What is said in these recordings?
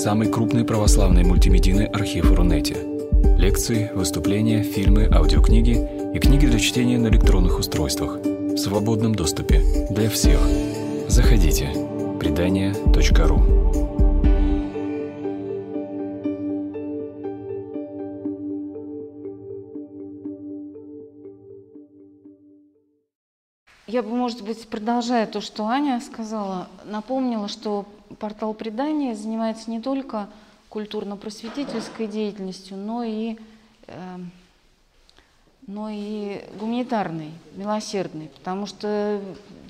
самый крупный православный мультимедийный архив Рунете. Лекции, выступления, фильмы, аудиокниги и книги для чтения на электронных устройствах в свободном доступе для всех. Заходите. Предания.ру Я бы, может быть, продолжая то, что Аня сказала, напомнила, что портал предания занимается не только культурно-просветительской деятельностью, но и, э, но и гуманитарной, милосердной, потому что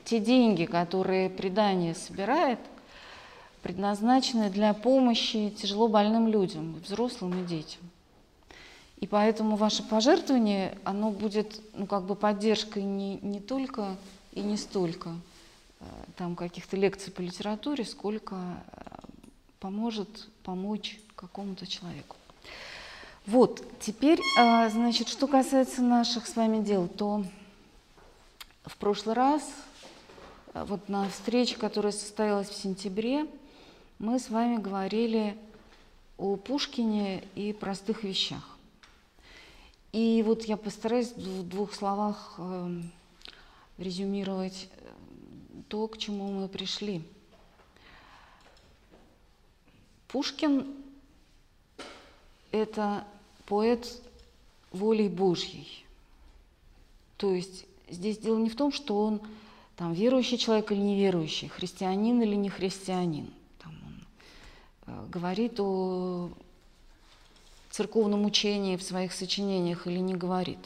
те деньги, которые предание собирает, предназначены для помощи тяжело больным людям, взрослым и детям. И поэтому ваше пожертвование, оно будет ну, как бы поддержкой не, не только и не столько там каких-то лекций по литературе, сколько э, поможет помочь какому-то человеку. Вот, теперь, э, значит, что касается наших с вами дел, то в прошлый раз, вот на встрече, которая состоялась в сентябре, мы с вами говорили о Пушкине и простых вещах. И вот я постараюсь в двух словах э, резюмировать э, то, к чему мы пришли. Пушкин – это поэт волей Божьей. То есть здесь дело не в том, что он там, верующий человек или неверующий, христианин или не христианин. Там он э, говорит о церковном учении в своих сочинениях или не говорит.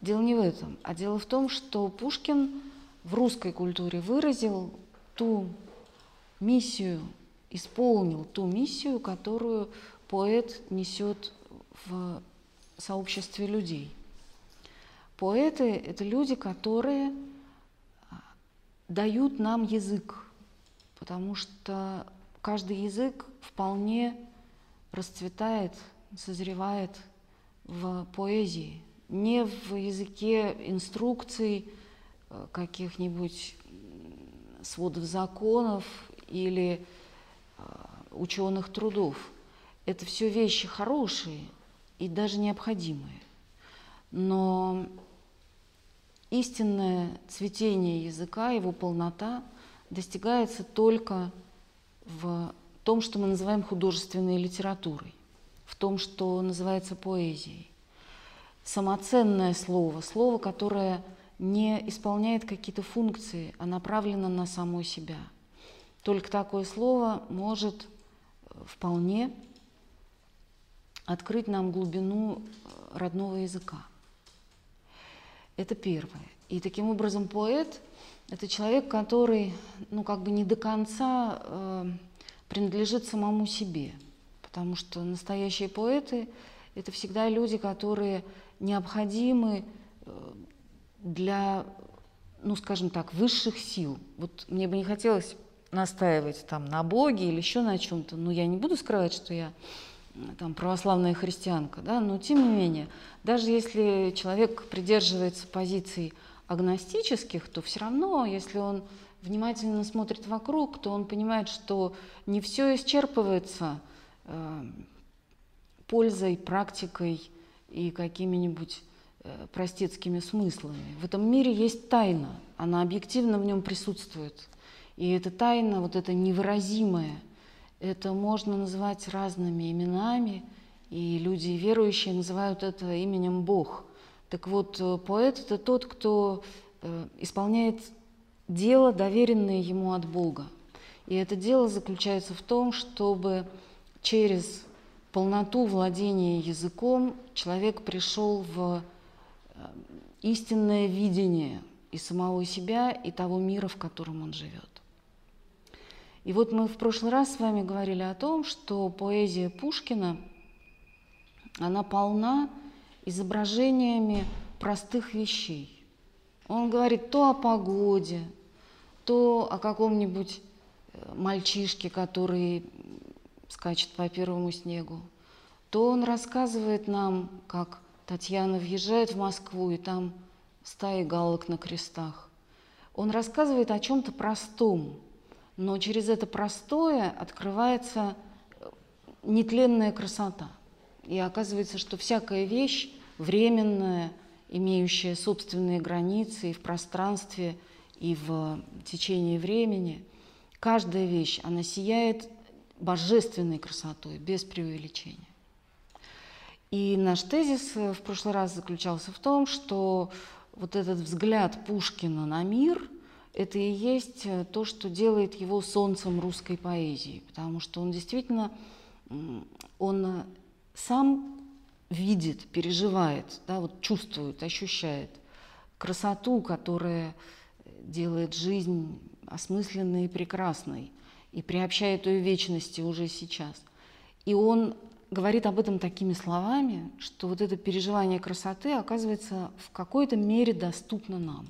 Дело не в этом, а дело в том, что Пушкин в русской культуре выразил ту миссию, исполнил ту миссию, которую поэт несет в сообществе людей. Поэты – это люди, которые а, дают нам язык, потому что каждый язык вполне расцветает, созревает в поэзии, не в языке инструкций, каких-нибудь сводов законов или э, ученых трудов. Это все вещи хорошие и даже необходимые. Но истинное цветение языка, его полнота достигается только в том, что мы называем художественной литературой, в том, что называется поэзией. Самоценное слово, слово, которое не исполняет какие-то функции, а направлено на само себя. Только такое слово может э, вполне открыть нам глубину э, родного языка. Это первое. И таким образом поэт – это человек, который ну, как бы не до конца э, принадлежит самому себе. Потому что настоящие поэты – это всегда люди, которые необходимы э, для, ну, скажем так, высших сил. Вот мне бы не хотелось настаивать там на Боге или еще на чем-то, но я не буду скрывать, что я там православная христианка, да, но тем не менее, даже если человек придерживается позиций агностических, то все равно, если он внимательно смотрит вокруг, то он понимает, что не все исчерпывается э, пользой, практикой и какими-нибудь простецкими смыслами. В этом мире есть тайна, она объективно в нем присутствует. И эта тайна, вот это невыразимое, это можно называть разными именами, и люди верующие называют это именем Бог. Так вот, э, поэт – это тот, кто э, исполняет дело, доверенное ему от Бога. И это дело заключается в том, чтобы через полноту владения языком человек пришел в э, истинное видение и самого себя, и того мира, в котором он живет. И вот мы в прошлый раз с вами говорили о том, что поэзия Пушкина, она полна изображениями простых вещей. Он говорит то о погоде, то о каком-нибудь э, мальчишке, который скачет по первому снегу, то он рассказывает нам, как Татьяна въезжает в Москву, и там стаи галок на крестах. Он рассказывает о чем-то простом, но через это простое открывается нетленная красота. И оказывается, что всякая вещь временная, имеющая собственные границы и в пространстве, и в течение времени, каждая вещь, она сияет божественной красотой, без преувеличения. И наш тезис в прошлый раз заключался в том, что вот этот взгляд Пушкина на мир – это и есть то, что делает его солнцем русской поэзии, потому что он действительно, он сам видит, переживает, да, вот чувствует, ощущает красоту, которая делает жизнь осмысленной и прекрасной и приобщает ее вечности уже сейчас. И он говорит об этом такими словами, что вот это переживание красоты оказывается в какой-то мере доступно нам.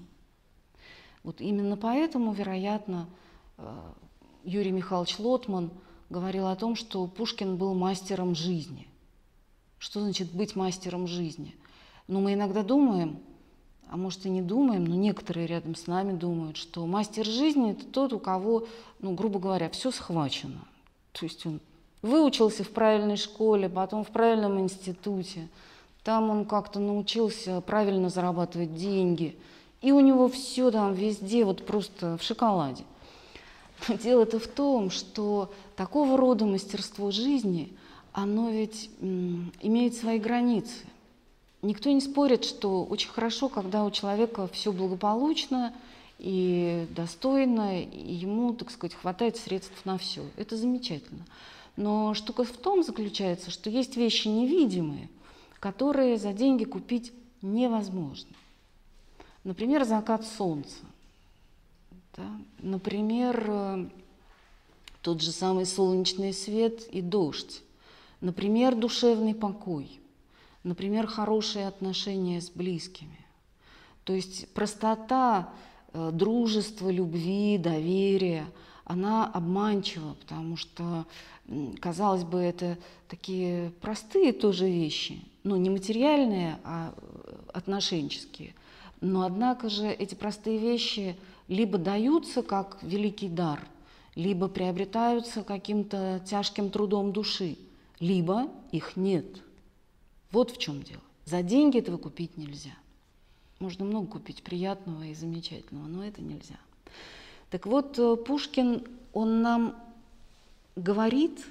Вот именно поэтому, вероятно, э, Юрий Михайлович Лотман говорил о том, что Пушкин был мастером жизни. Что значит быть мастером жизни? Ну, мы иногда думаем, а может и не думаем, но некоторые рядом с нами думают, что мастер жизни – это тот, у кого, ну, грубо говоря, все схвачено. То есть он выучился в правильной школе, потом в правильном институте, там он как-то научился правильно зарабатывать деньги, и у него все там везде вот просто в шоколаде. Но дело-то в том, что такого рода мастерство жизни, оно ведь имеет свои границы – Никто не спорит, что очень хорошо, когда у человека все благополучно и достойно, и ему, так сказать, хватает средств на все. Это замечательно. Но штука в том заключается, что есть вещи невидимые, которые за деньги купить невозможно. Например, закат солнца. Да? Например, э, тот же самый солнечный свет и дождь. Например, душевный покой – Например, хорошие отношения с близкими. То есть простота э, дружества, любви, доверия, она обманчива, потому что, казалось бы, это такие простые тоже вещи, ну, не материальные, а э, отношенческие. Но, однако же, эти простые вещи либо даются как великий дар, либо приобретаются каким-то тяжким трудом души, либо их нет – вот в чем дело. За деньги этого купить нельзя. Можно много купить приятного и замечательного, но это нельзя. Так вот, э, Пушкин, он нам говорит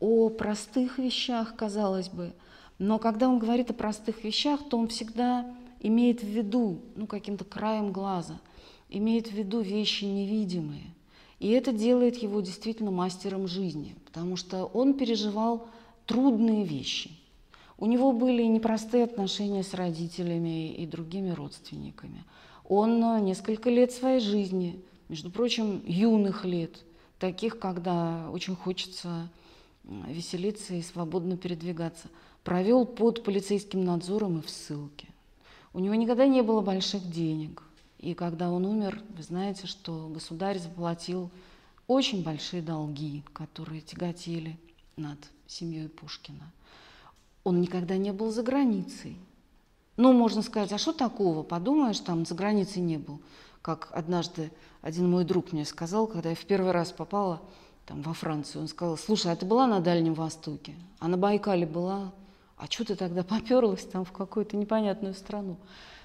о простых вещах, казалось бы, но когда он говорит о простых вещах, то он всегда имеет в виду, ну, каким-то краем глаза, имеет в виду вещи невидимые. И это делает его действительно мастером жизни, потому что он переживал трудные вещи – у него были непростые отношения с родителями и другими родственниками. Он э, несколько лет своей жизни, между прочим, юных лет, таких, когда очень хочется веселиться и свободно передвигаться, провел под полицейским надзором и в ссылке. У него никогда не было больших денег. И когда он умер, вы знаете, что государь заплатил очень большие долги, которые тяготели над семьей Пушкина он никогда не был за границей. Ну, можно сказать, а что такого? Подумаешь, там за границей не был. Как однажды один мой друг мне сказал, когда я в первый раз попала там, во Францию, он сказал, слушай, а ты была на Дальнем Востоке? А на Байкале была? А что ты тогда поперлась там в какую-то непонятную страну?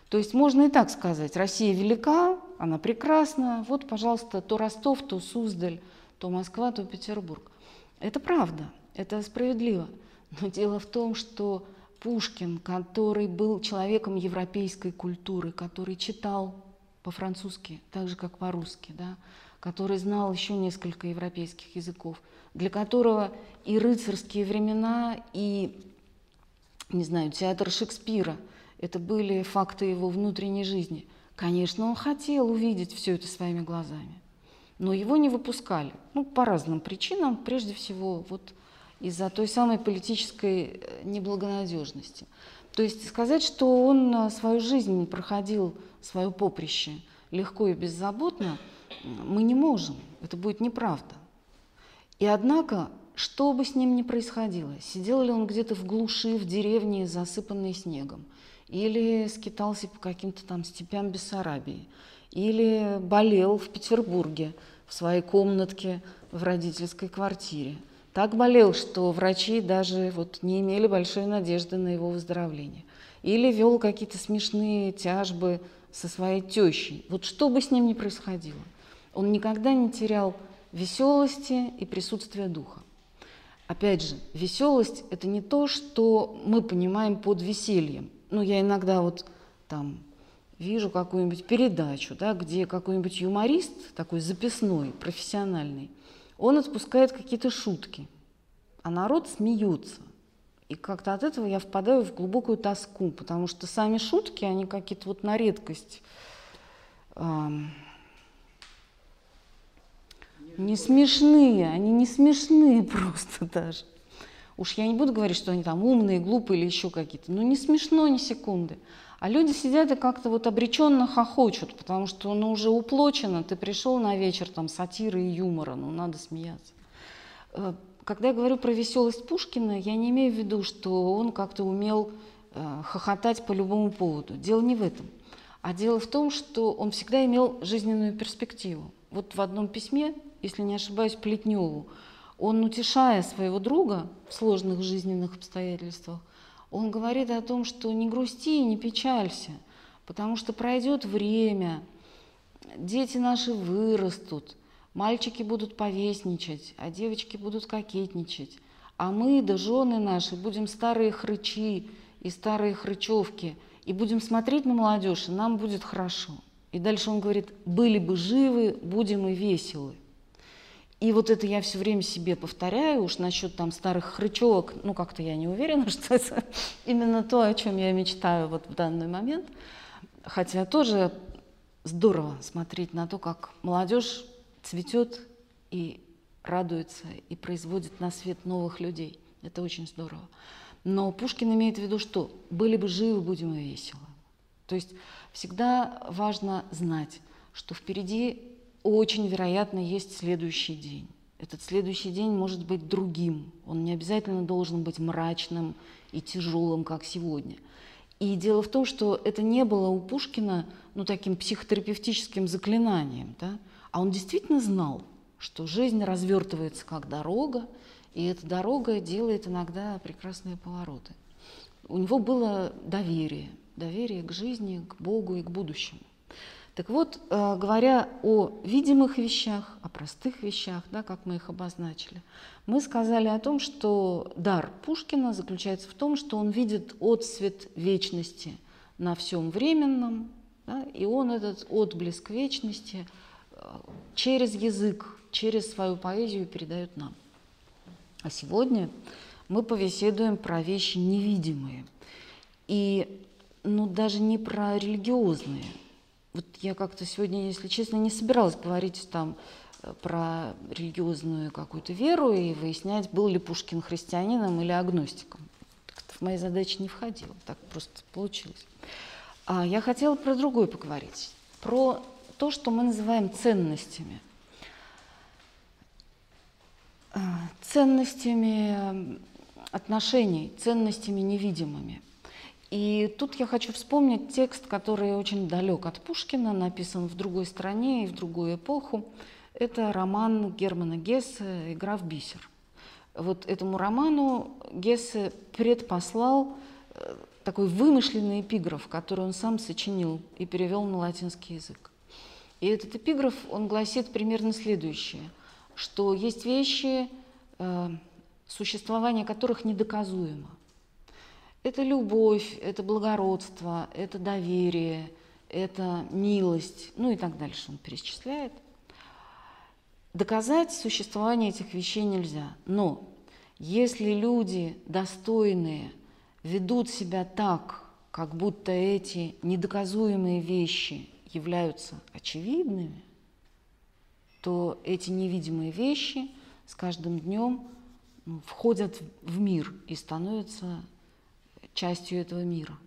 То есть можно и так сказать, Россия велика, она прекрасна, вот, пожалуйста, то Ростов, то Суздаль, то Москва, то Петербург. Это правда, это справедливо. Но дело в том, что Пушкин, который был человеком европейской культуры, который читал по-французски, так же, как по-русски, да, который знал еще несколько европейских языков, для которого и рыцарские времена, и, не знаю, театр Шекспира – это были факты его внутренней жизни. Конечно, он хотел увидеть все это своими глазами, но его не выпускали, ну, по разным причинам, прежде всего, вот из-за той самой политической э, неблагонадежности. То есть сказать, что он э, свою жизнь проходил, свое поприще легко и беззаботно, мы не можем. Это будет неправда. И однако, что бы с ним ни происходило, сидел ли он где-то в глуши, в деревне, засыпанной снегом, или скитался по каким-то там степям Бессарабии, или болел в Петербурге в своей комнатке в родительской квартире – так болел, что врачи даже вот не имели большой надежды на его выздоровление. Или вел какие-то смешные тяжбы со своей тещей. Вот что бы с ним ни происходило, он никогда не терял веселости и присутствия духа. Опять же, веселость – это не то, что мы понимаем под весельем. Ну, я иногда вот там вижу какую-нибудь передачу, да, где какой-нибудь юморист, такой записной, профессиональный, он отпускает какие-то шутки, а народ смеется. И как-то от этого я впадаю в глубокую тоску, потому что сами шутки, они какие-то вот на редкость эм, не смешные, они не смешные просто даже. Уж я не буду говорить, что они там умные, глупые или еще какие-то, но не смешно ни секунды. А люди сидят и как-то вот обреченно хохочут, потому что ну, уже уплочено, ты пришел на вечер там сатиры и юмора, ну надо смеяться. Э, когда я говорю про веселость Пушкина, я не имею в виду, что он как-то умел э, хохотать по любому поводу. Дело не в этом. А дело в том, что он всегда имел жизненную перспективу. Вот в одном письме, если не ошибаюсь, Плетневу, он, утешая своего друга в сложных жизненных обстоятельствах, он говорит о том, что не грусти и не печалься, потому что пройдет время, дети наши вырастут, мальчики будут повесничать, а девочки будут кокетничать, а мы да жены наши будем старые хрычи и старые хрычевки, и будем смотреть на молодежь, и нам будет хорошо. И дальше он говорит, были бы живы, будем и веселы. И вот это я все время себе повторяю, уж насчет там старых хрычевок, ну как-то я не уверена, что это именно то, о чем я мечтаю вот в данный момент. Хотя тоже здорово смотреть на то, как молодежь цветет и радуется, и производит на свет новых людей. Это очень здорово. Но Пушкин имеет в виду, что были бы живы, будем и весело. То есть всегда важно знать, что впереди очень вероятно есть следующий день. Этот следующий день может быть другим. Он не обязательно должен быть мрачным и тяжелым, как сегодня. И дело в том, что это не было у Пушкина ну, таким психотерапевтическим заклинанием, да? а он действительно знал, что жизнь развертывается как дорога, и эта дорога делает иногда прекрасные повороты. У него было доверие, доверие к жизни, к Богу и к будущему. Так вот, э, говоря о видимых вещах, о простых вещах, да, как мы их обозначили, мы сказали о том, что дар Пушкина заключается в том, что он видит отсвет вечности на всем временном, да, и он этот отблеск вечности э, через язык, через свою поэзию передает нам. А сегодня мы повеседуем про вещи невидимые. И ну, даже не про религиозные, вот я как-то сегодня, если честно, не собиралась говорить там э, про религиозную какую-то веру и выяснять, был ли Пушкин христианином или агностиком. Это в мои задачи не входило, так просто получилось. А я хотела про другое поговорить, про то, что мы называем ценностями. Э, ценностями отношений, ценностями невидимыми – и тут я хочу вспомнить текст, который очень далек от Пушкина, написан в другой стране и в другую эпоху. Это роман Германа Гессе «Игра в бисер». Вот этому роману Гессе предпослал э, такой вымышленный эпиграф, который он сам сочинил и перевел на латинский язык. И этот эпиграф, он гласит примерно следующее, что есть вещи, э, существование которых недоказуемо. Это любовь, это благородство, это доверие, это милость, ну и так дальше он перечисляет. Доказать существование этих вещей нельзя. Но если люди достойные ведут себя так, как будто эти недоказуемые вещи являются очевидными, то эти невидимые вещи с каждым днем ну, входят в мир и становятся частью этого мира.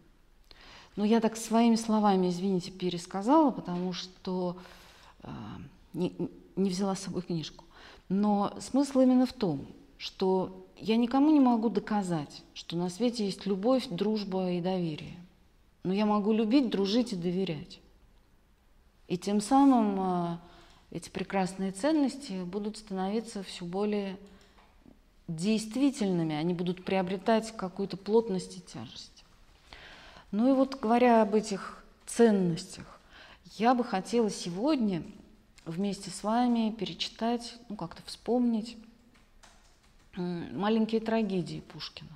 Но я так своими словами, извините, пересказала, потому что э, не, не взяла с собой книжку. Но смысл именно в том, что я никому не могу доказать, что на свете есть любовь, дружба и доверие. Но я могу любить, дружить и доверять. И тем самым э, эти прекрасные ценности будут становиться все более действительными, они будут приобретать какую-то плотность и тяжесть. Ну и вот говоря об этих ценностях, я бы хотела сегодня вместе с вами перечитать, ну как-то вспомнить маленькие трагедии Пушкина.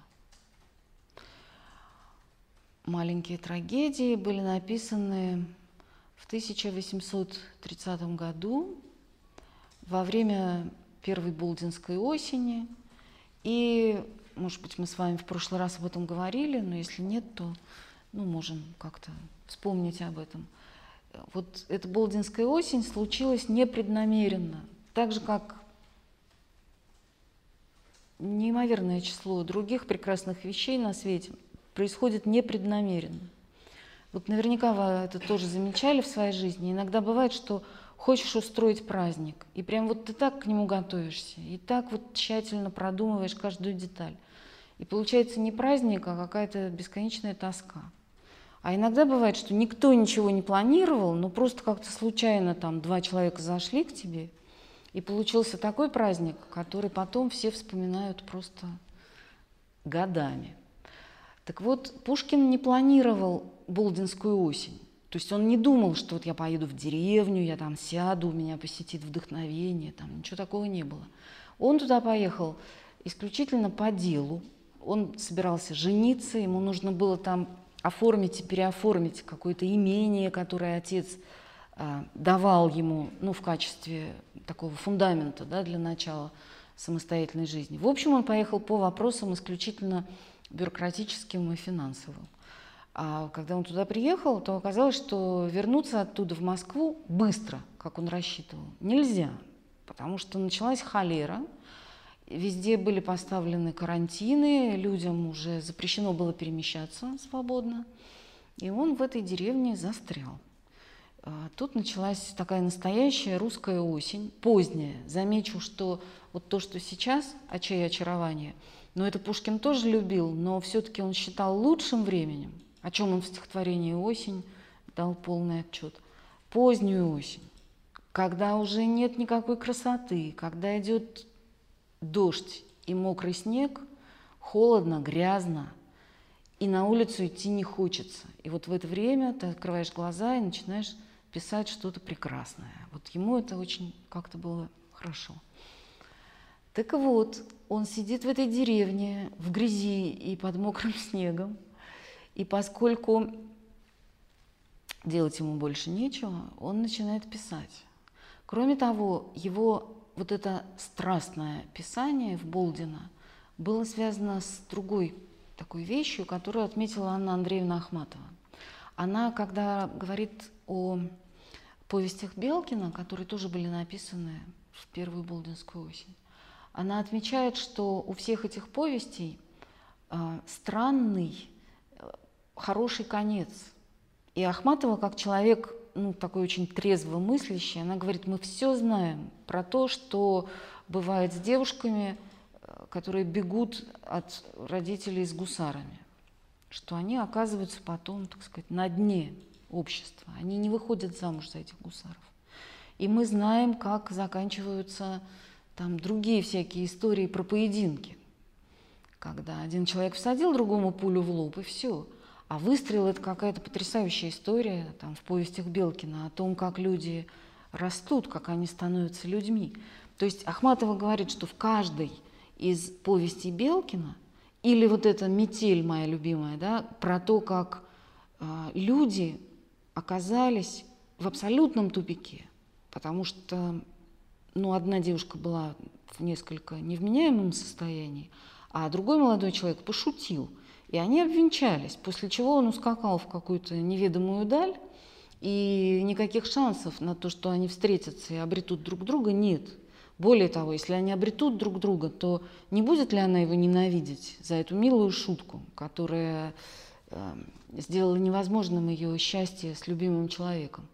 Маленькие трагедии были написаны в 1830 году во время первой Болдинской осени. И, может быть, мы с вами в прошлый раз об этом говорили, но если нет, то ну, можем как-то вспомнить об этом. Вот эта Болдинская осень случилась непреднамеренно, так же, как неимоверное число других прекрасных вещей на свете происходит непреднамеренно. Вот наверняка вы это тоже замечали в своей жизни. Иногда бывает, что хочешь устроить праздник, и прям вот ты так к нему готовишься, и так вот тщательно продумываешь каждую деталь. И получается не праздник, а какая-то бесконечная тоска. А иногда бывает, что никто ничего не планировал, но просто как-то случайно там два человека зашли к тебе, и получился такой праздник, который потом все вспоминают просто годами. Так вот, Пушкин не планировал Болдинскую осень. То есть он не думал, что вот я поеду в деревню, я там сяду, меня посетит вдохновение, там ничего такого не было. Он туда поехал исключительно по делу. Он собирался жениться, ему нужно было там оформить и переоформить какое-то имение, которое отец э, давал ему ну, в качестве такого фундамента да, для начала самостоятельной жизни. В общем, он поехал по вопросам исключительно бюрократическим и финансовым. А когда он туда приехал, то оказалось, что вернуться оттуда в Москву быстро, как он рассчитывал, нельзя, потому что началась холера, везде были поставлены карантины, людям уже запрещено было перемещаться свободно, и он в этой деревне застрял. А тут началась такая настоящая русская осень, поздняя. Замечу, что вот то, что сейчас, очей очарование, но это Пушкин тоже любил, но все-таки он считал лучшим временем – о чем он в стихотворении «Осень» дал полный отчет. Позднюю осень, когда уже нет никакой красоты, когда идет дождь и мокрый снег, холодно, грязно, и на улицу идти не хочется. И вот в это время ты открываешь глаза и начинаешь писать что-то прекрасное. Вот ему это очень как-то было хорошо. Так вот, он сидит в этой деревне, в грязи и под мокрым снегом, и поскольку делать ему больше нечего, он начинает писать. Кроме того, его вот это страстное писание в Болдина было связано с другой такой вещью, которую отметила Анна Андреевна Ахматова. Она, когда говорит о повестях Белкина, которые тоже были написаны в первую Болдинскую осень, она отмечает, что у всех этих повестей э, странный хороший конец. И Ахматова, как человек, ну, такой очень трезво мыслящий, она говорит, мы все знаем про то, что бывает с девушками, э, которые бегут от родителей с гусарами, что они оказываются потом, так сказать, на дне общества, они не выходят замуж за этих гусаров. И мы знаем, как заканчиваются там другие всякие истории про поединки, когда один человек всадил другому пулю в лоб, и все – а выстрел – это какая-то потрясающая история там, в повестях Белкина о том, как люди растут, как они становятся людьми. То есть Ахматова говорит, что в каждой из повестей Белкина или вот эта «Метель» моя любимая, да, про то, как э, люди оказались в абсолютном тупике, потому что ну, одна девушка была в несколько невменяемом состоянии, а другой молодой человек пошутил – и они обвенчались, после чего он ускакал в какую-то неведомую даль, и никаких шансов на то, что они встретятся и обретут друг друга, нет. Более того, если они обретут друг друга, то не будет ли она его ненавидеть за эту милую шутку, которая э, сделала невозможным ее счастье с любимым человеком?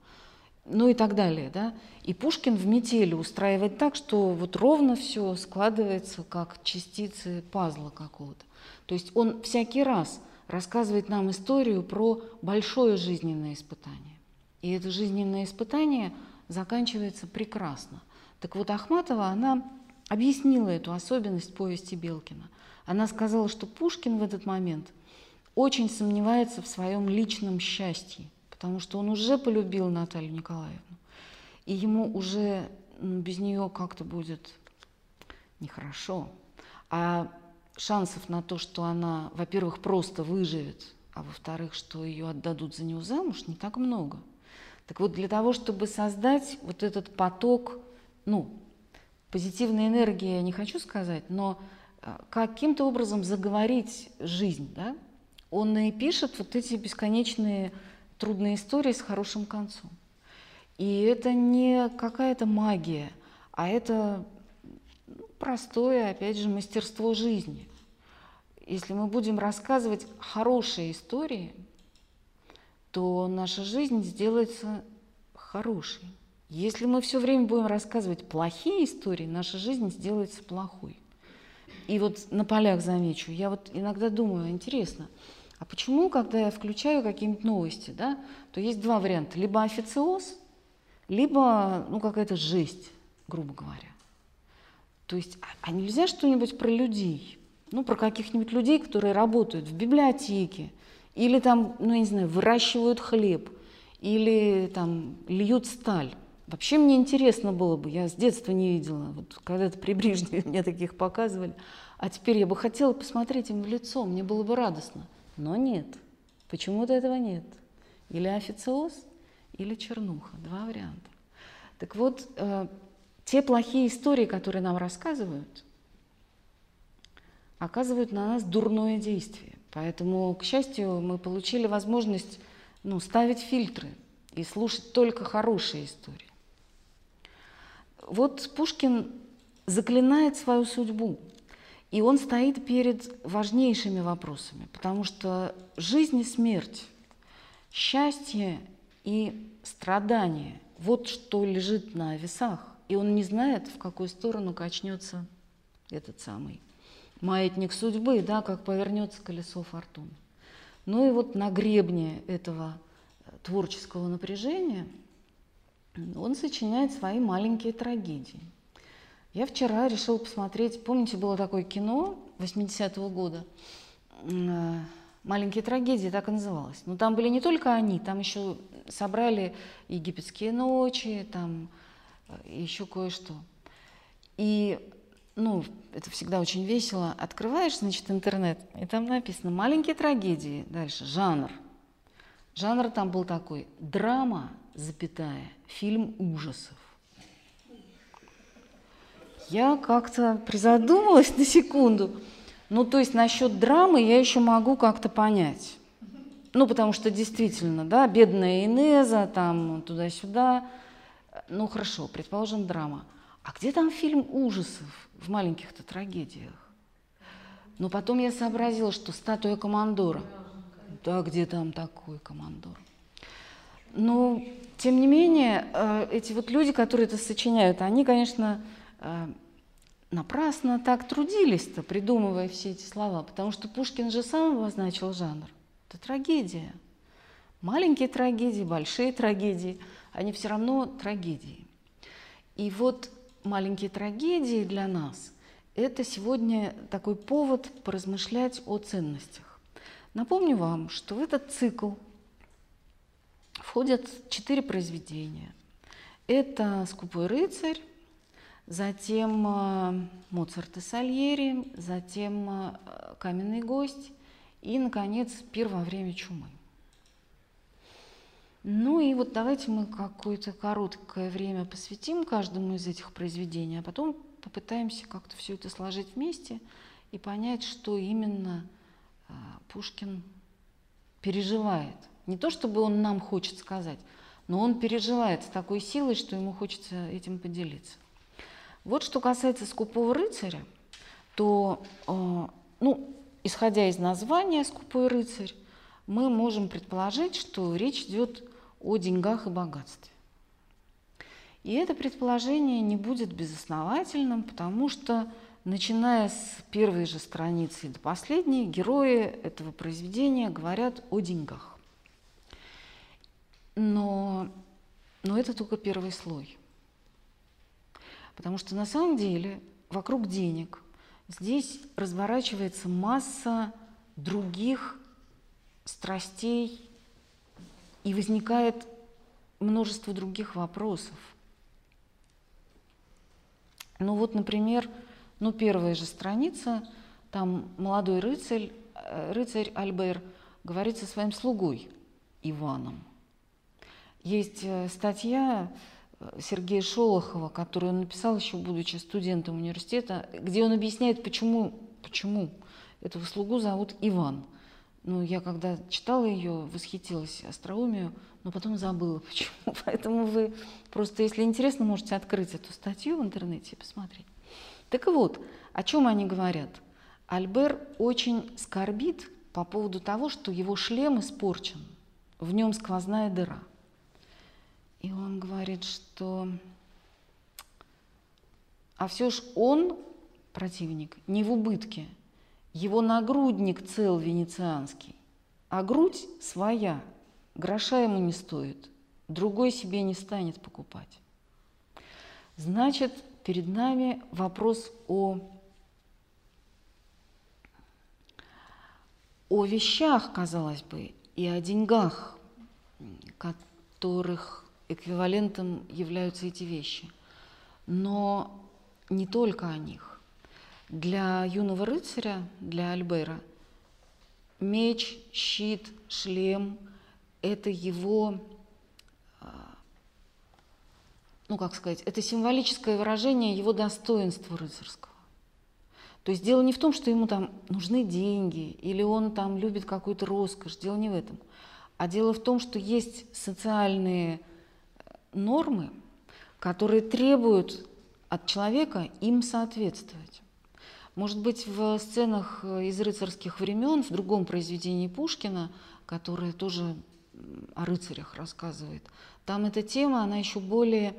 Ну и так далее. Да? И Пушкин в метели устраивает так, что вот ровно все складывается как частицы пазла какого-то. То есть он всякий раз рассказывает нам историю про большое жизненное испытание. И это жизненное испытание заканчивается прекрасно. Так вот, Ахматова, она объяснила эту особенность повести Белкина. Она сказала, что Пушкин в этот момент очень сомневается в своем личном счастье, потому что он уже полюбил Наталью Николаевну, и ему уже без нее как-то будет нехорошо. А шансов на то, что она, во-первых, просто выживет, а во-вторых, что ее отдадут за него замуж, не так много. Так вот, для того, чтобы создать вот этот поток, ну, позитивной энергии, я не хочу сказать, но э, каким-то образом заговорить жизнь, да, он и пишет вот эти бесконечные трудные истории с хорошим концом. И это не какая-то магия, а это простое, опять же, мастерство жизни. Если мы будем рассказывать хорошие истории, то наша жизнь сделается хорошей. Если мы все время будем рассказывать плохие истории, наша жизнь сделается плохой. И вот на полях замечу, я вот иногда думаю, интересно, а почему, когда я включаю какие-нибудь новости, да, то есть два варианта, либо официоз, либо ну, какая-то жесть, грубо говоря. То есть, а, а нельзя что-нибудь про людей? Ну, про каких-нибудь людей, которые работают в библиотеке, или там, ну, я не знаю, выращивают хлеб, или там льют сталь. Вообще мне интересно было бы, я с детства не видела, вот когда-то при Брежневе мне таких показывали, а теперь я бы хотела посмотреть им в лицо, мне было бы радостно. Но нет, почему-то этого нет. Или официоз, или чернуха, два варианта. Так вот, э, те плохие истории, которые нам рассказывают, оказывают на нас дурное действие. Поэтому, к счастью, мы получили возможность ну, ставить фильтры и слушать только хорошие истории. Вот Пушкин заклинает свою судьбу, и он стоит перед важнейшими вопросами, потому что жизнь и смерть, счастье и страдание – вот что лежит на весах и он не знает, в какую сторону качнется этот самый маятник судьбы, да, как повернется колесо фортуны. Ну и вот на гребне этого творческого напряжения он сочиняет свои маленькие трагедии. Я вчера решила посмотреть, помните, было такое кино 80-го года, э, «Маленькие трагедии», так и называлось. Но там были не только они, там еще собрали египетские ночи, там еще кое-что. И, ну, это всегда очень весело. Открываешь, значит, интернет, и там написано «Маленькие трагедии». Дальше «Жанр». Жанр там был такой «Драма, запятая, фильм ужасов». Я как-то призадумалась на секунду. Ну, то есть насчет драмы я еще могу как-то понять. Ну, потому что действительно, да, бедная Инеза, там, туда-сюда – ну хорошо, предположим, драма. А где там фильм ужасов в маленьких-то трагедиях? Но потом я сообразила, что статуя командора. Да, где там такой командор? Но, тем не менее, э, эти вот люди, которые это сочиняют, они, конечно, э, напрасно так трудились-то, придумывая все эти слова, потому что Пушкин же сам обозначил жанр. Это трагедия. Маленькие трагедии, большие трагедии – они все равно трагедии. И вот маленькие трагедии для нас – это сегодня такой повод поразмышлять о ценностях. Напомню вам, что в этот цикл входят четыре произведения. Это «Скупой рыцарь», затем э, Моцарт и Сальери, затем э, «Каменный гость» и, наконец, «Пир во время чумы». Ну и вот давайте мы какое-то короткое время посвятим каждому из этих произведений, а потом попытаемся как-то все это сложить вместе и понять, что именно а, Пушкин переживает. Не то, чтобы он нам хочет сказать, но он переживает с такой силой, что ему хочется этим поделиться. Вот что касается «Скупого рыцаря», то, а, ну, исходя из названия «Скупой рыцарь», мы можем предположить, что речь идет о деньгах и богатстве. И это предположение не будет безосновательным, потому что, начиная с первой же страницы до последней, герои этого произведения говорят о деньгах. Но, но это только первый слой. Потому что на самом деле вокруг денег. Здесь разворачивается масса других страстей и возникает множество других вопросов. Ну вот, например, ну первая же страница, там молодой рыцарь, э, рыцарь Альбер говорит со своим слугой Иваном. Есть э, статья э, Сергея Шолохова, которую он написал еще будучи студентом университета, где он объясняет, почему, почему этого слугу зовут Иван. Ну, я когда читала ее, восхитилась остроумию, но потом забыла, почему. Поэтому вы просто, если интересно, можете открыть эту статью в интернете и посмотреть. Так вот, о чем они говорят? Альбер очень скорбит по поводу того, что его шлем испорчен, в нем сквозная дыра. И он говорит, что а все ж он, противник, не в убытке – его нагрудник цел венецианский, а грудь своя, гроша ему не стоит, другой себе не станет покупать. Значит, перед нами вопрос о, о вещах, казалось бы, и о деньгах, которых эквивалентом являются эти вещи. Но не только о них. Для юного рыцаря, для Альбера, меч, щит, шлем – это его, а, ну как сказать, это символическое выражение его достоинства рыцарского. То есть дело не в том, что ему там нужны деньги или он там любит какую-то роскошь, дело не в этом. А дело в том, что есть социальные э, нормы, которые требуют от человека им соответствовать. Может быть, в сценах э, из рыцарских времен, в другом произведении Пушкина, которое тоже о рыцарях рассказывает, там эта тема, она еще более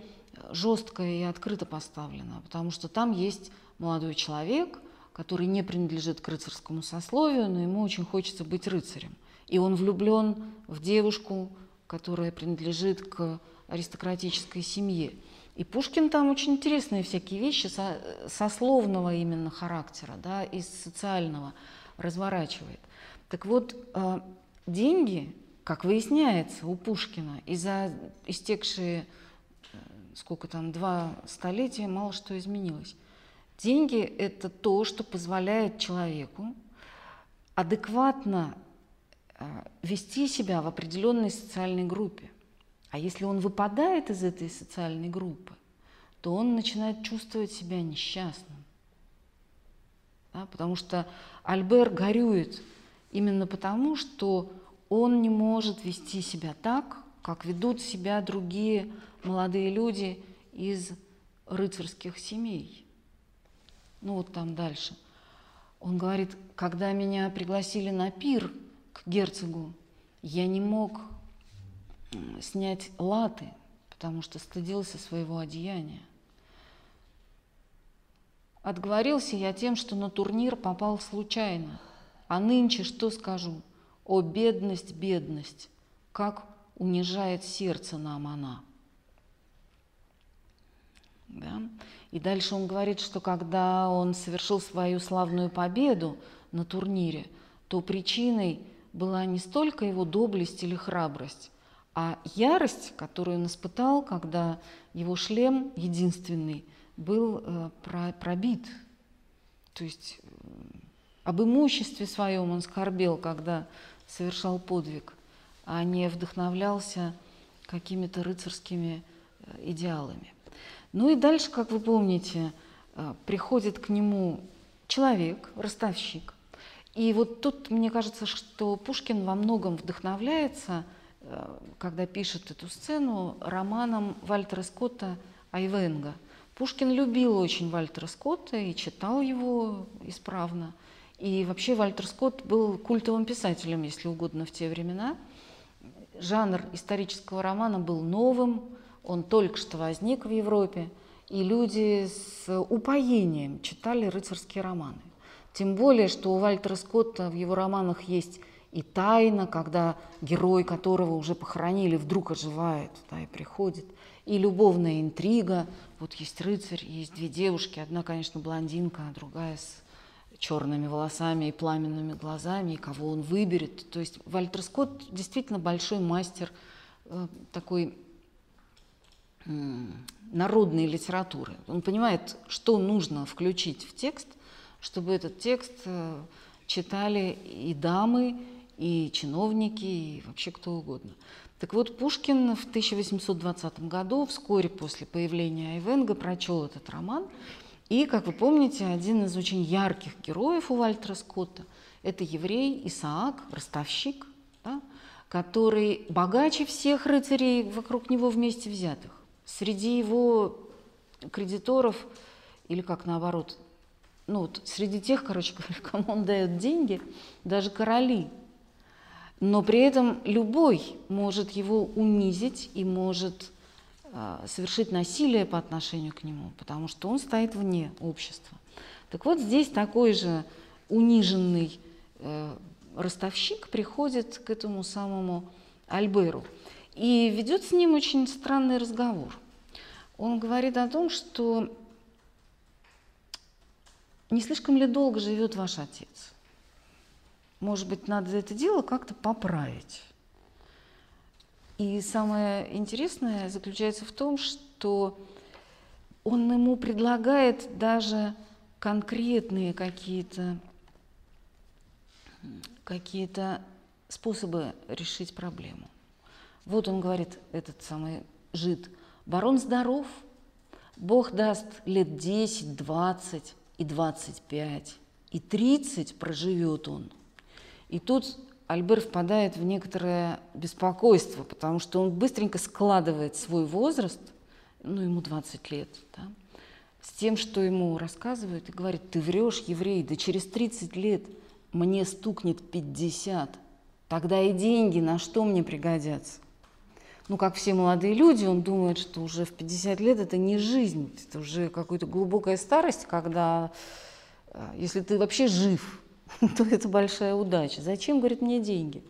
жесткая и открыто поставлена, потому что там есть молодой человек, который не принадлежит к рыцарскому сословию, но ему очень хочется быть рыцарем. И он влюблен в девушку, которая принадлежит к аристократической семье. И Пушкин там очень интересные всякие вещи со, сословного именно характера, да, из социального разворачивает. Так вот, э, деньги, как выясняется у Пушкина, и за истекшие, э, сколько там, два столетия мало что изменилось. Деньги – это то, что позволяет человеку адекватно э, вести себя в определенной социальной группе. А если он выпадает из этой социальной группы, то он начинает чувствовать себя несчастным. Да, потому что Альбер горюет именно потому, что он не может вести себя так, как ведут себя другие молодые люди из рыцарских семей. Ну вот там дальше. Он говорит, когда меня пригласили на пир к герцогу, я не мог снять латы, потому что стыдился своего одеяния. Отговорился я тем, что на турнир попал случайно. А нынче что скажу? О, бедность, бедность! Как унижает сердце нам она. Да? И дальше он говорит, что когда он совершил свою славную победу на турнире, то причиной была не столько его доблесть или храбрость, а ярость, которую он испытал, когда его шлем единственный был э, пробит, то есть э, об имуществе своем он скорбел, когда совершал подвиг, а не вдохновлялся какими-то рыцарскими э, идеалами. Ну и дальше, как вы помните, приходит к нему человек, ростовщик. И вот тут мне кажется, что Пушкин во многом вдохновляется – когда пишет эту сцену, романом Вальтера Скотта «Айвенга». Пушкин любил очень Вальтера Скотта и читал его исправно. И вообще Вальтер Скотт был культовым писателем, если угодно, в те времена. Жанр исторического романа был новым, он только что возник в Европе, и люди с упоением читали рыцарские романы. Тем более, что у Вальтера Скотта в его романах есть и тайна, когда герой, которого уже похоронили, вдруг оживает да, и приходит, и любовная интрига. Вот есть рыцарь, есть две девушки, одна, конечно, блондинка, а другая с черными волосами и пламенными глазами, и кого он выберет. То есть Вальтер Скотт действительно большой мастер э, такой народной литературы. Он понимает, что нужно включить в текст, чтобы этот текст э, читали и дамы, и чиновники, и вообще кто угодно. Так вот, Пушкин в 1820 году, вскоре после появления Айвенга, прочел этот роман. И, как вы помните, один из очень ярких героев у Вальтера Скотта – это еврей Исаак, ростовщик, да, который богаче всех рыцарей вокруг него вместе взятых. Среди его кредиторов, или как наоборот, ну вот среди тех, короче говоря, кому он дает деньги, даже короли – но при этом любой может его унизить и может э, совершить насилие по отношению к нему, потому что он стоит вне общества. Так вот здесь такой же униженный э, ростовщик приходит к этому самому Альберу и ведет с ним очень странный разговор. Он говорит о том, что не слишком ли долго живет ваш отец? Может быть, надо это дело как-то поправить. И самое интересное заключается в том, что он ему предлагает даже конкретные какие-то какие-то способы решить проблему. Вот он говорит, этот самый жид, барон здоров, Бог даст лет 10, 20 и 25, и 30 проживет он – и тут Альбер впадает в некоторое беспокойство, потому что он быстренько складывает свой возраст, ну, ему 20 лет, да, с тем, что ему рассказывают, и говорит, ты врешь, еврей, да через 30 лет мне стукнет 50, тогда и деньги на что мне пригодятся? Ну, как все молодые люди, он думает, что уже в 50 лет это не жизнь, это уже какая-то глубокая старость, когда, э, если ты вообще жив, то это большая удача. Зачем, говорит, мне деньги?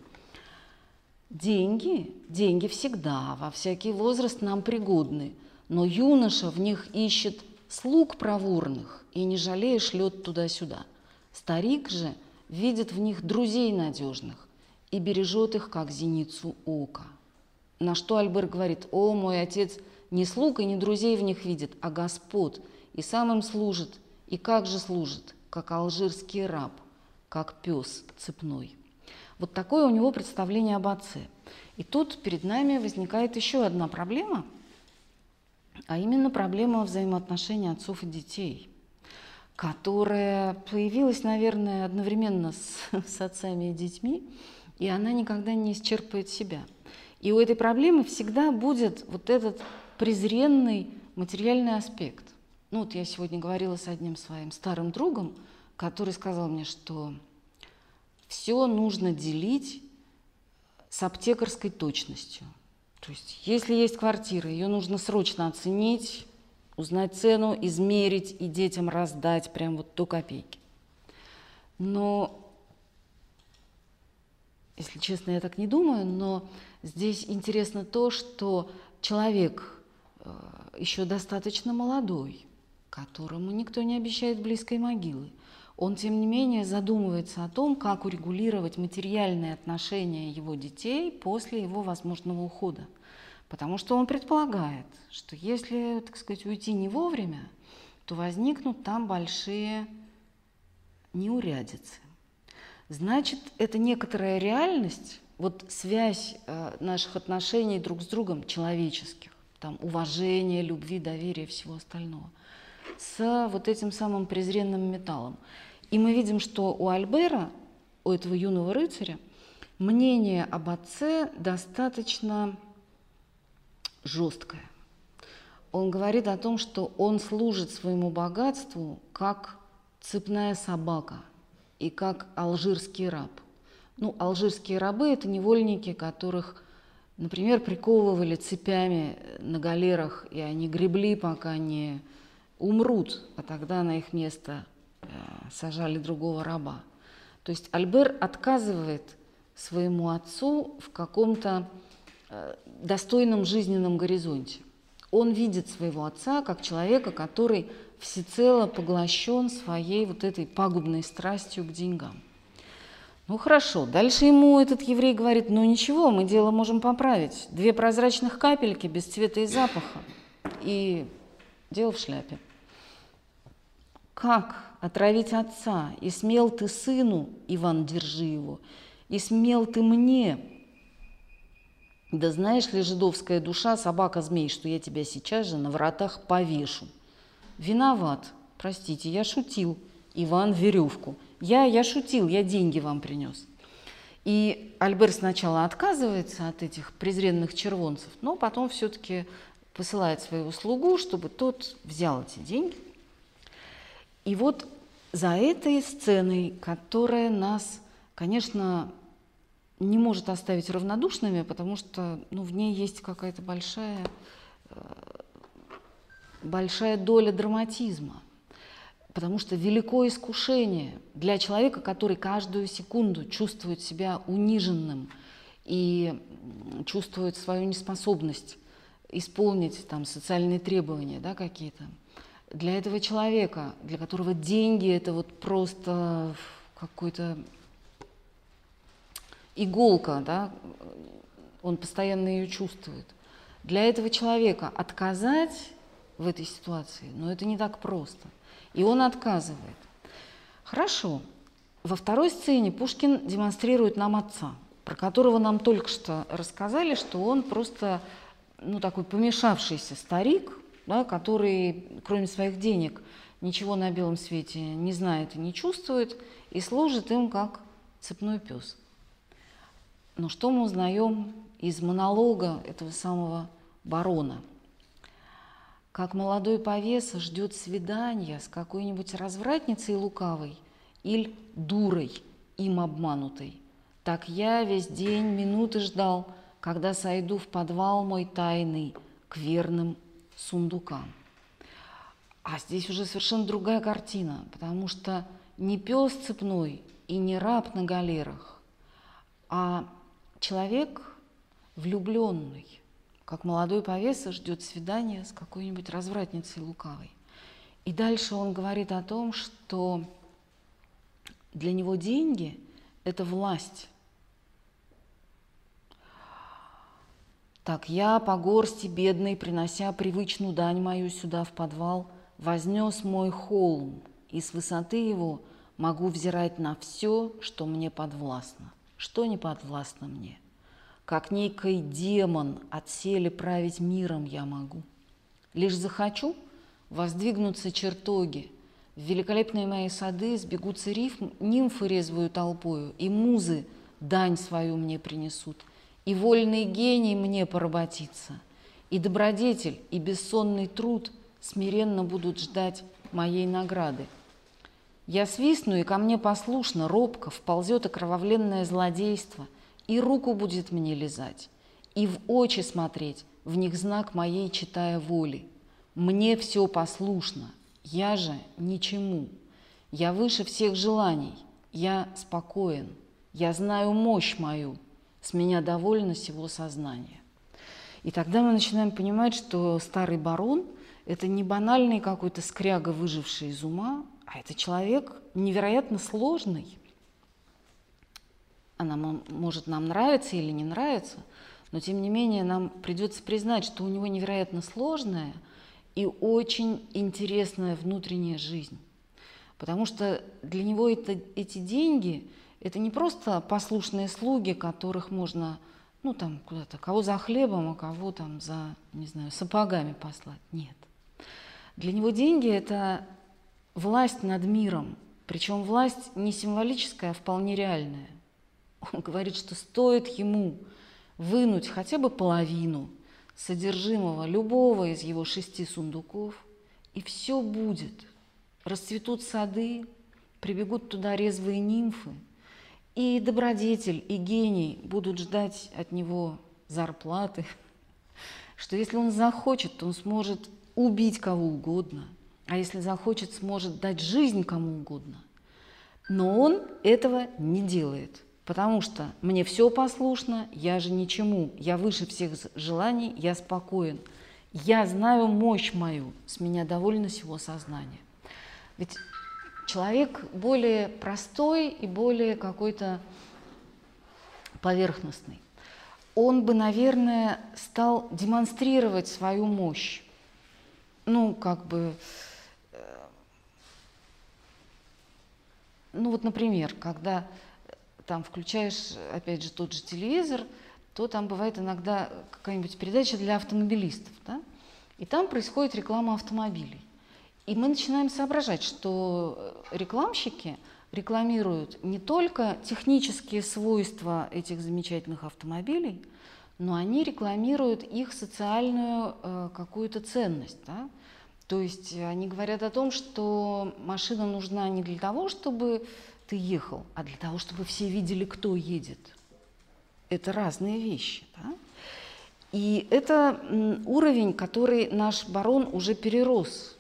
Деньги, деньги всегда, во всякий возраст нам пригодны, но юноша в них ищет слуг проворных и, не жалея, шлет туда-сюда. Старик же видит в них друзей надежных и бережет их, как зеницу ока. На что Альбер говорит, о, мой отец не слуг и не друзей в них видит, а Господ, и сам им служит, и как же служит, как алжирский раб как пес цепной. Вот такое у него представление об отце. И тут перед нами возникает еще одна проблема, а именно проблема взаимоотношений отцов и детей, которая появилась, наверное, одновременно с, с отцами и детьми, и она никогда не исчерпывает себя. И у этой проблемы всегда будет вот этот презренный материальный аспект. Ну вот я сегодня говорила с одним своим старым другом, который сказал мне, что все нужно делить с аптекарской точностью. То есть, если есть квартира, ее нужно срочно оценить, узнать цену, измерить и детям раздать прям вот до копейки. Но, если честно, я так не думаю, но здесь интересно то, что человек э, еще достаточно молодой, которому никто не обещает близкой могилы – он, тем не менее, задумывается о том, как урегулировать материальные отношения его детей после его возможного ухода. Потому что он предполагает, что если, так сказать, уйти не вовремя, то возникнут там большие неурядицы. Значит, это некоторая реальность, вот связь э, наших отношений друг с другом человеческих, там уважение, любви, доверия, всего остального – с вот этим самым презренным металлом. И мы видим, что у Альбера, у этого юного рыцаря, мнение об отце достаточно жесткое. Он говорит о том, что он служит своему богатству как цепная собака и как алжирский раб. Ну, алжирские рабы – это невольники, которых, например, приковывали цепями на галерах, и они гребли, пока не умрут, а тогда на их место сажали другого раба. То есть Альбер отказывает своему отцу в каком-то э, достойном жизненном горизонте. Он видит своего отца как человека, который всецело поглощен своей вот этой пагубной страстью к деньгам. Ну хорошо, дальше ему этот еврей говорит, ну ничего, мы дело можем поправить. Две прозрачных капельки без цвета и запаха. И дело в шляпе. Как отравить отца? И смел ты сыну, Иван, держи его, и смел ты мне. Да знаешь ли, жидовская душа, собака-змей, что я тебя сейчас же на вратах повешу. Виноват, простите, я шутил. Иван веревку. Я, я шутил, я деньги вам принес. И Альбер сначала отказывается от этих презренных червонцев, но потом все-таки посылает своего слугу, чтобы тот взял эти деньги. И вот за этой сценой, которая нас, конечно, не может оставить равнодушными, потому что ну, в ней есть какая-то большая, э, большая доля драматизма – Потому что великое искушение для человека, который каждую секунду чувствует себя униженным и чувствует свою неспособность исполнить там, социальные требования да, какие-то. Для этого человека, для которого деньги это вот просто какой-то иголка, да, он постоянно ее чувствует. Для этого человека отказать в этой ситуации, но ну, это не так просто – и он отказывает. Хорошо. Во второй сцене Пушкин демонстрирует нам отца, про которого нам только что рассказали, что он просто ну, такой помешавшийся старик, да, который, кроме своих денег, ничего на белом свете не знает и не чувствует, и служит им как цепной пес. Но что мы узнаем из монолога этого самого барона – как молодой повеса ждет свидания с какой-нибудь развратницей лукавой или дурой им обманутой. Так я весь день минуты ждал, когда сойду в подвал мой тайный к верным сундукам. А здесь уже совершенно другая картина, потому что не пес цепной и не раб на галерах, а человек влюбленный – как молодой повеса ждет свидания с какой-нибудь развратницей лукавой. И дальше он говорит о том, что для него деньги – это власть. Так я по горсти бедной, принося привычную дань мою сюда в подвал, вознес мой холм, и с высоты его могу взирать на все, что мне подвластно. Что не подвластно мне? Как некий демон отсели править миром я могу. Лишь захочу, воздвигнутся чертоги, в великолепные мои сады сбегутся рифм, нимфы резвую толпою, и музы дань свою мне принесут, и вольный гений мне поработится, и добродетель, и бессонный труд смиренно будут ждать моей награды. Я свистну, и ко мне послушно, робко вползет окровавленное злодейство – и руку будет мне лизать, и в очи смотреть, в них знак моей читая воли. Мне все послушно, я же ничему. Я выше всех желаний, я спокоен, я знаю мощь мою, с меня довольно всего сознания. И тогда мы начинаем понимать, что старый барон – это не банальный какой-то скряга, выживший из ума, а это человек невероятно сложный – она может нам нравиться или не нравиться, но тем не менее нам придется признать, что у него невероятно сложная и очень интересная внутренняя жизнь. Потому что для него это, эти деньги – это не просто послушные слуги, которых можно, ну там куда-то, кого за хлебом, а кого там за, не знаю, сапогами послать. Нет. Для него деньги – это власть над миром, причем власть не символическая, а вполне реальная. Он говорит, что стоит ему вынуть хотя бы половину содержимого любого из его шести сундуков, и все будет. Расцветут сады, прибегут туда резвые нимфы, и добродетель, и гений будут ждать от него зарплаты, что если он захочет, то он сможет убить кого угодно, а если захочет, сможет дать жизнь кому угодно. Но он этого не делает – Потому что мне все послушно, я же ничему, я выше всех желаний, я спокоен. Я знаю мощь мою, с меня довольно всего сознания. Ведь человек более простой и более какой-то поверхностный. Он бы, наверное, стал демонстрировать свою мощь. Ну, как бы, э, ну вот, например, когда там включаешь, опять же, тот же телевизор, то там бывает иногда какая-нибудь передача для автомобилистов, да? и там происходит реклама автомобилей. И мы начинаем соображать, что рекламщики рекламируют не только технические свойства этих замечательных автомобилей, но они рекламируют их социальную э, какую-то ценность. Да? То есть они говорят о том, что машина нужна не для того, чтобы ты ехал, а для того, чтобы все видели, кто едет. Это разные вещи. Да? И это уровень, который наш барон уже перерос,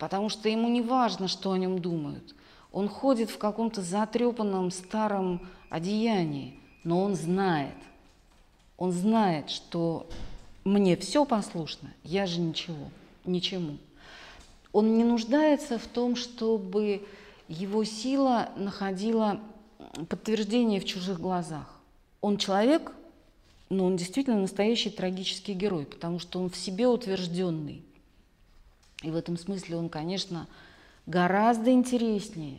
потому что ему не важно, что о нем думают. Он ходит в каком-то затрепанном старом одеянии, но он знает, он знает, что мне все послушно, я же ничего, ничему. Он не нуждается в том, чтобы его сила находила подтверждение в чужих глазах. Он человек, но он действительно настоящий трагический герой, потому что он в себе утвержденный. И в этом смысле он, конечно, гораздо интереснее,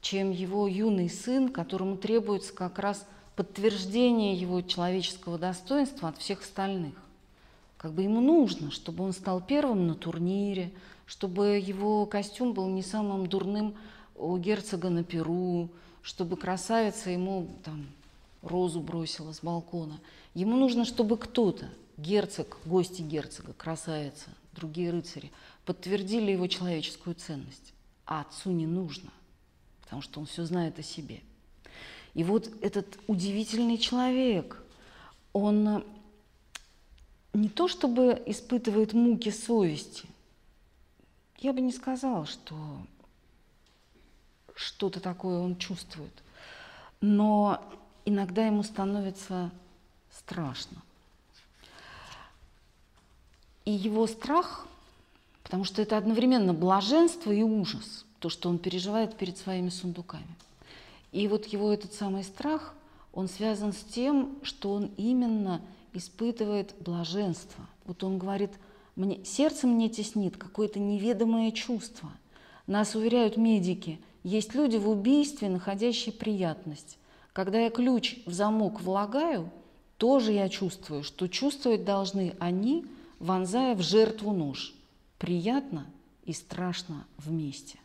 чем его юный сын, которому требуется как раз подтверждение его человеческого достоинства от всех остальных. Как бы ему нужно, чтобы он стал первым на турнире, чтобы его костюм был не самым дурным у герцога на Перу, чтобы красавица ему там розу бросила с балкона. Ему нужно, чтобы кто-то, герцог, гости герцога, красавица, другие рыцари, подтвердили его человеческую ценность. А отцу не нужно, потому что он все знает о себе. И вот этот удивительный человек, он не то чтобы испытывает муки совести, я бы не сказала, что что-то такое он чувствует. Но иногда ему становится страшно. И его страх, потому что это одновременно блаженство и ужас, то, что он переживает перед своими сундуками. И вот его этот самый страх, он связан с тем, что он именно испытывает блаженство. Вот он говорит, мне, сердце мне теснит какое-то неведомое чувство. Нас уверяют медики, есть люди в убийстве, находящие приятность. Когда я ключ в замок влагаю, тоже я чувствую, что чувствовать должны они, вонзая в жертву нож. Приятно и страшно вместе.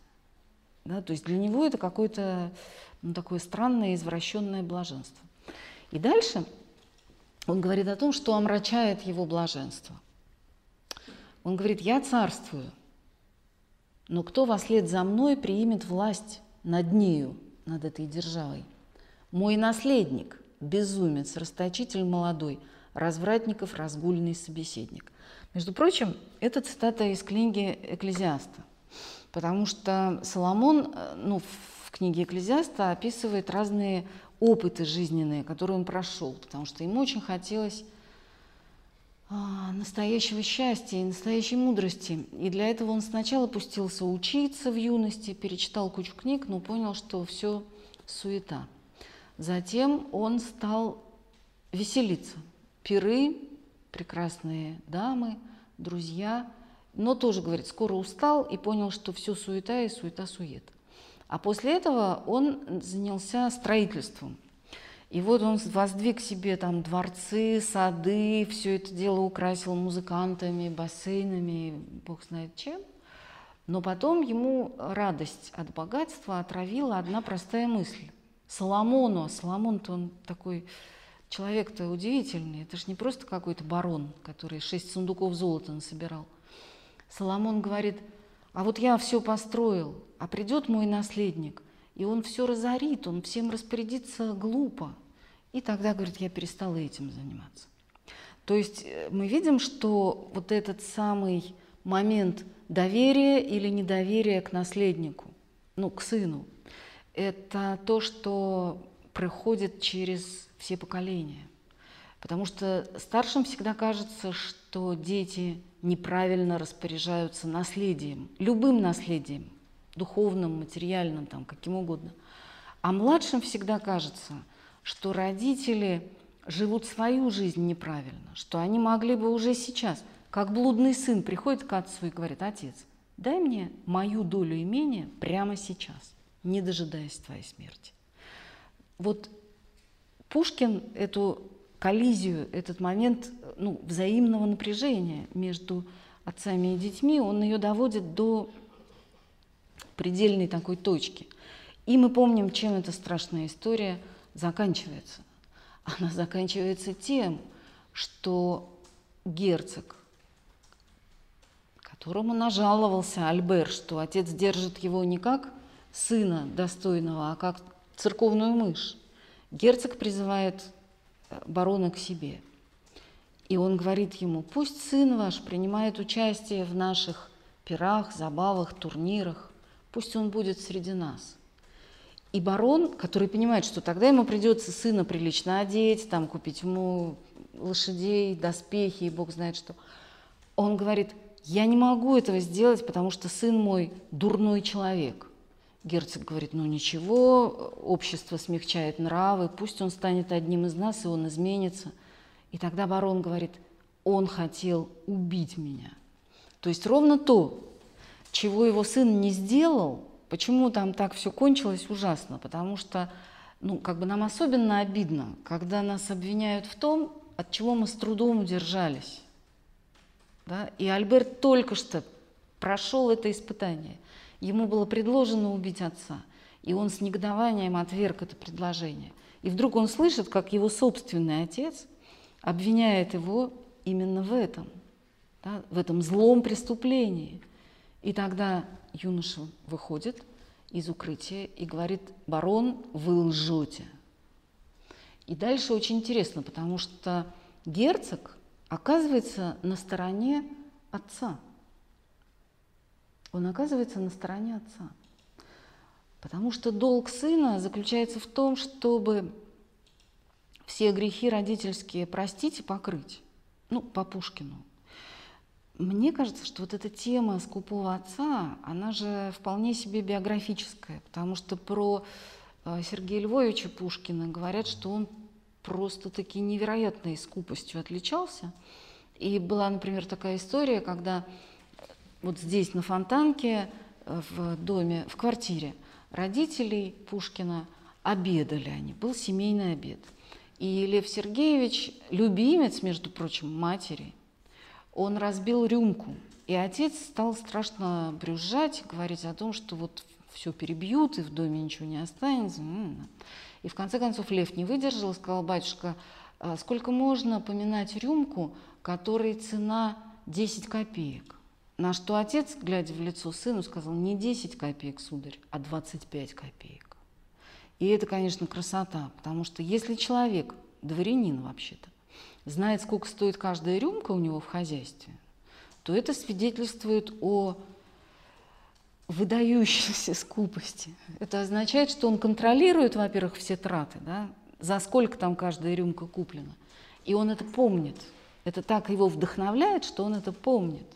Да, то есть для него это какое-то ну, такое странное извращенное блаженство. И дальше он говорит о том, что омрачает его блаженство. Он говорит, я царствую – но кто во след за мной примет власть над нею, над этой державой? Мой наследник, безумец, расточитель молодой, развратников разгульный собеседник. Между прочим, это цитата из книги Экклезиаста, потому что Соломон э, ну, в книге Экклезиаста описывает разные опыты жизненные, которые он прошел, потому что ему очень хотелось а, настоящего счастья и настоящей мудрости. И для этого он сначала пустился учиться в юности, перечитал кучу книг, но понял, что все суета. Затем он стал веселиться. Пиры, прекрасные дамы, друзья, но тоже, говорит, скоро устал и понял, что все суета и суета-сует. А после этого он занялся строительством. И вот он воздвиг себе там дворцы, сады, все это дело украсил музыкантами, бассейнами, бог знает чем. Но потом ему радость от богатства отравила одна простая мысль. Соломону, а Соломон-то он такой человек-то удивительный, это же не просто какой-то барон, который шесть сундуков золота насобирал. Соломон говорит, а вот я все построил, а придет мой наследник, и он все разорит, он всем распорядится глупо. И тогда, говорит, я перестала этим заниматься. То есть э, мы видим, что вот этот самый момент доверия или недоверия к наследнику, ну, к сыну, это то, что проходит через все поколения. Потому что старшим всегда кажется, что дети неправильно распоряжаются наследием, любым наследием, духовным, материальным, там, каким угодно. А младшим всегда кажется, что родители живут свою жизнь неправильно, что они могли бы уже сейчас, как блудный сын приходит к отцу и говорит, отец, дай мне мою долю имения прямо сейчас, не дожидаясь твоей смерти. Вот Пушкин эту коллизию, этот момент ну, взаимного напряжения между отцами и детьми, он ее доводит до предельной такой точки. И мы помним, чем эта страшная история заканчивается. Она заканчивается тем, что герцог, которому нажаловался Альбер, что отец держит его не как сына достойного, а как церковную мышь, герцог призывает э, барона к себе. И он говорит ему, пусть сын ваш принимает участие в наших пирах, забавах, турнирах, пусть он будет среди нас. И барон, который понимает, что тогда ему придется сына прилично одеть, там, купить ему лошадей, доспехи и бог знает что, он говорит, я не могу этого сделать, потому что сын мой дурной человек. Герцог говорит, ну ничего, общество смягчает нравы, пусть он станет одним из нас, и он изменится. И тогда барон говорит, он хотел убить меня. То есть ровно то, чего его сын не сделал, почему там так все кончилось ужасно, потому что ну, как бы нам особенно обидно, когда нас обвиняют в том, от чего мы с трудом удержались. Да? И Альберт только что прошел это испытание. Ему было предложено убить отца, и он с негодованием отверг это предложение. И вдруг он слышит, как его собственный отец обвиняет его именно в этом, да, в этом злом преступлении – и тогда юноша выходит из укрытия и говорит, барон, вы лжете. И дальше очень интересно, потому что герцог оказывается на стороне отца. Он оказывается на стороне отца. Потому что долг сына заключается в том, чтобы все грехи родительские простить и покрыть. Ну, по Пушкину. Мне кажется, что вот эта тема скупого отца, она же вполне себе биографическая, потому что про э, Сергея Львовича Пушкина говорят, что он просто-таки невероятной скупостью отличался. И была, например, такая история, когда вот здесь на Фонтанке, э, в доме, в квартире родителей Пушкина обедали они, был семейный обед. И Лев Сергеевич, любимец, между прочим, матери – он разбил рюмку. И отец стал страшно брюзжать, говорить о том, что вот все перебьют, и в доме ничего не останется. И в конце концов Лев не выдержал сказал, батюшка, «А сколько можно поминать рюмку, которой цена 10 копеек? На что отец, глядя в лицо сыну, сказал, не 10 копеек, сударь, а 25 копеек. И это, конечно, красота, потому что если человек, дворянин вообще-то, знает, сколько стоит каждая рюмка у него в хозяйстве, то это свидетельствует о выдающейся скупости. Это означает, что он контролирует, во-первых, все траты, да, за сколько там каждая рюмка куплена. И он это помнит. Это так его вдохновляет, что он это помнит.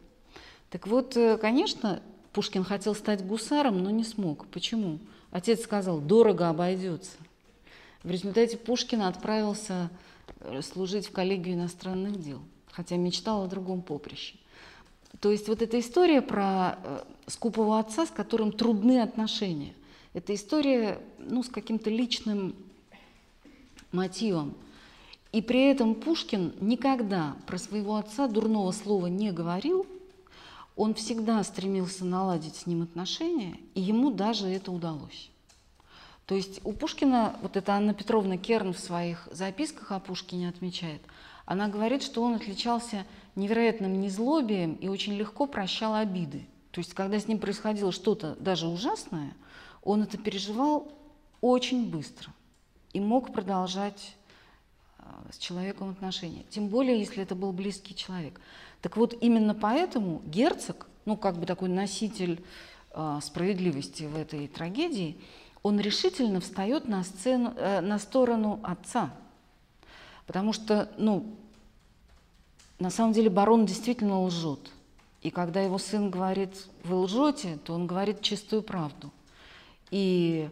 Так вот, э, конечно, Пушкин хотел стать гусаром, но не смог. Почему? Отец сказал, дорого обойдется. В результате Пушкин отправился Э, служить в коллегию иностранных дел, хотя мечтал о другом поприще. То есть вот эта история про э, скупого отца, с которым трудны отношения, это история ну, с каким-то личным мотивом. И при этом Пушкин никогда про своего отца дурного слова не говорил, он всегда стремился наладить с ним отношения, и ему даже это удалось. То есть у Пушкина, вот это Анна Петровна Керн в своих записках о Пушкине отмечает, она говорит, что он отличался невероятным незлобием и очень легко прощал обиды. То есть когда с ним происходило что-то даже ужасное, он это переживал очень быстро и мог продолжать э, с человеком отношения. Тем более, если это был близкий человек. Так вот, именно поэтому герцог, ну как бы такой носитель э, справедливости в этой трагедии, он решительно встает на, сцену, э, на сторону отца. Потому что, ну, на самом деле барон действительно лжет. И когда его сын говорит, вы лжете, то он говорит чистую правду. И,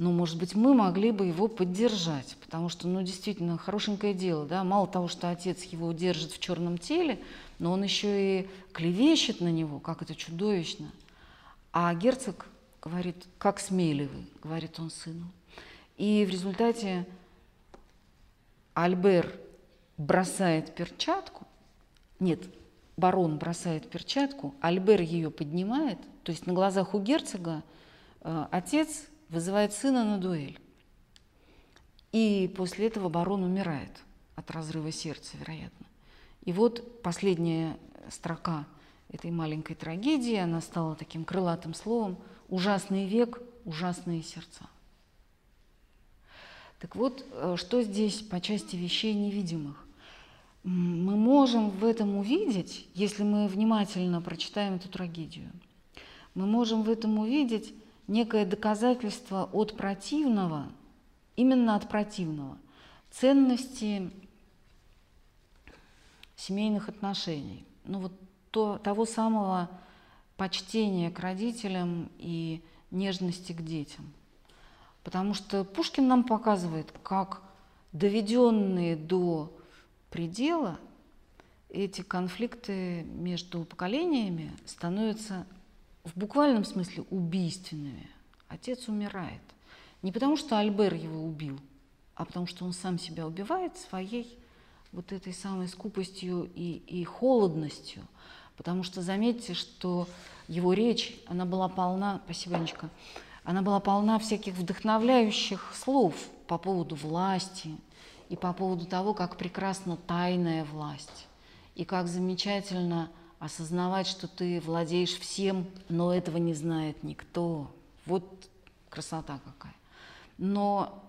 ну, может быть, мы могли бы его поддержать, потому что, ну, действительно, хорошенькое дело, да, мало того, что отец его держит в черном теле, но он еще и клевещет на него, как это чудовищно. А герцог говорит, как смели вы, говорит он сыну. И в результате Альбер бросает перчатку, нет, барон бросает перчатку, Альбер ее поднимает, то есть на глазах у герцога э, отец вызывает сына на дуэль. И после этого барон умирает от разрыва сердца, вероятно. И вот последняя строка этой маленькой трагедии, она стала таким крылатым словом «Ужасный век, ужасные сердца». Так вот, э, что здесь по части вещей невидимых? мы можем в этом увидеть, если мы внимательно прочитаем эту трагедию, мы можем в этом увидеть некое доказательство от противного, именно от противного, ценности семейных отношений. Ну вот то, того самого почтения к родителям и нежности к детям. Потому что Пушкин нам показывает, как доведенные до предела эти конфликты между поколениями становятся в буквальном смысле убийственными. Отец умирает. Не потому, что Альбер его убил, а потому, что он сам себя убивает своей вот этой самой скупостью и, и холодностью. Потому что заметьте, что его речь, она была полна, спасибо, Анечка, она была полна всяких вдохновляющих слов по поводу власти, и по поводу того, как прекрасна тайная власть, и как замечательно осознавать, что ты владеешь всем, но этого не знает никто. Вот красота какая. Но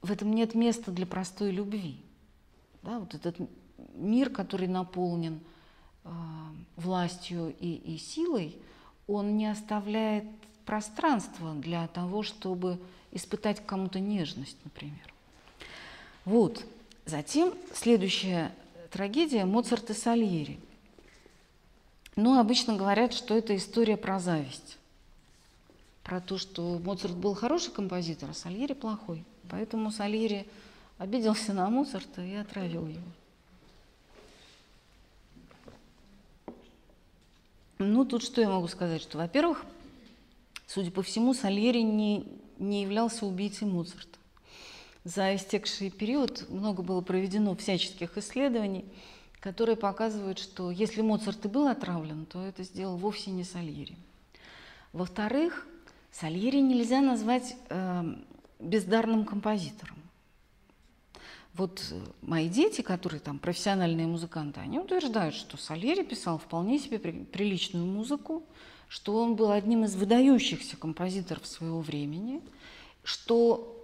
в этом нет места для простой любви. Да, вот этот мир, который наполнен э, властью и, и силой, он не оставляет пространства для того, чтобы испытать кому-то нежность, например. Вот. Затем следующая трагедия Моцарт и Сальери. Ну, обычно говорят, что это история про зависть. Про то, что Моцарт был хороший композитор, а Сальери плохой. Поэтому Сальери обиделся на Моцарта и отравил его. Ну, тут что я могу сказать? Что, во-первых, судя по всему, Сальери не, не являлся убийцей Моцарта. За истекший период много было проведено всяческих исследований, которые показывают, что если Моцарт и был отравлен, то это сделал вовсе не Сальери. Во-вторых, Сальери нельзя назвать э, бездарным композитором. Вот э, мои дети, которые там профессиональные музыканты, они утверждают, что Сальери писал вполне себе при, приличную музыку, что он был одним из выдающихся композиторов своего времени, что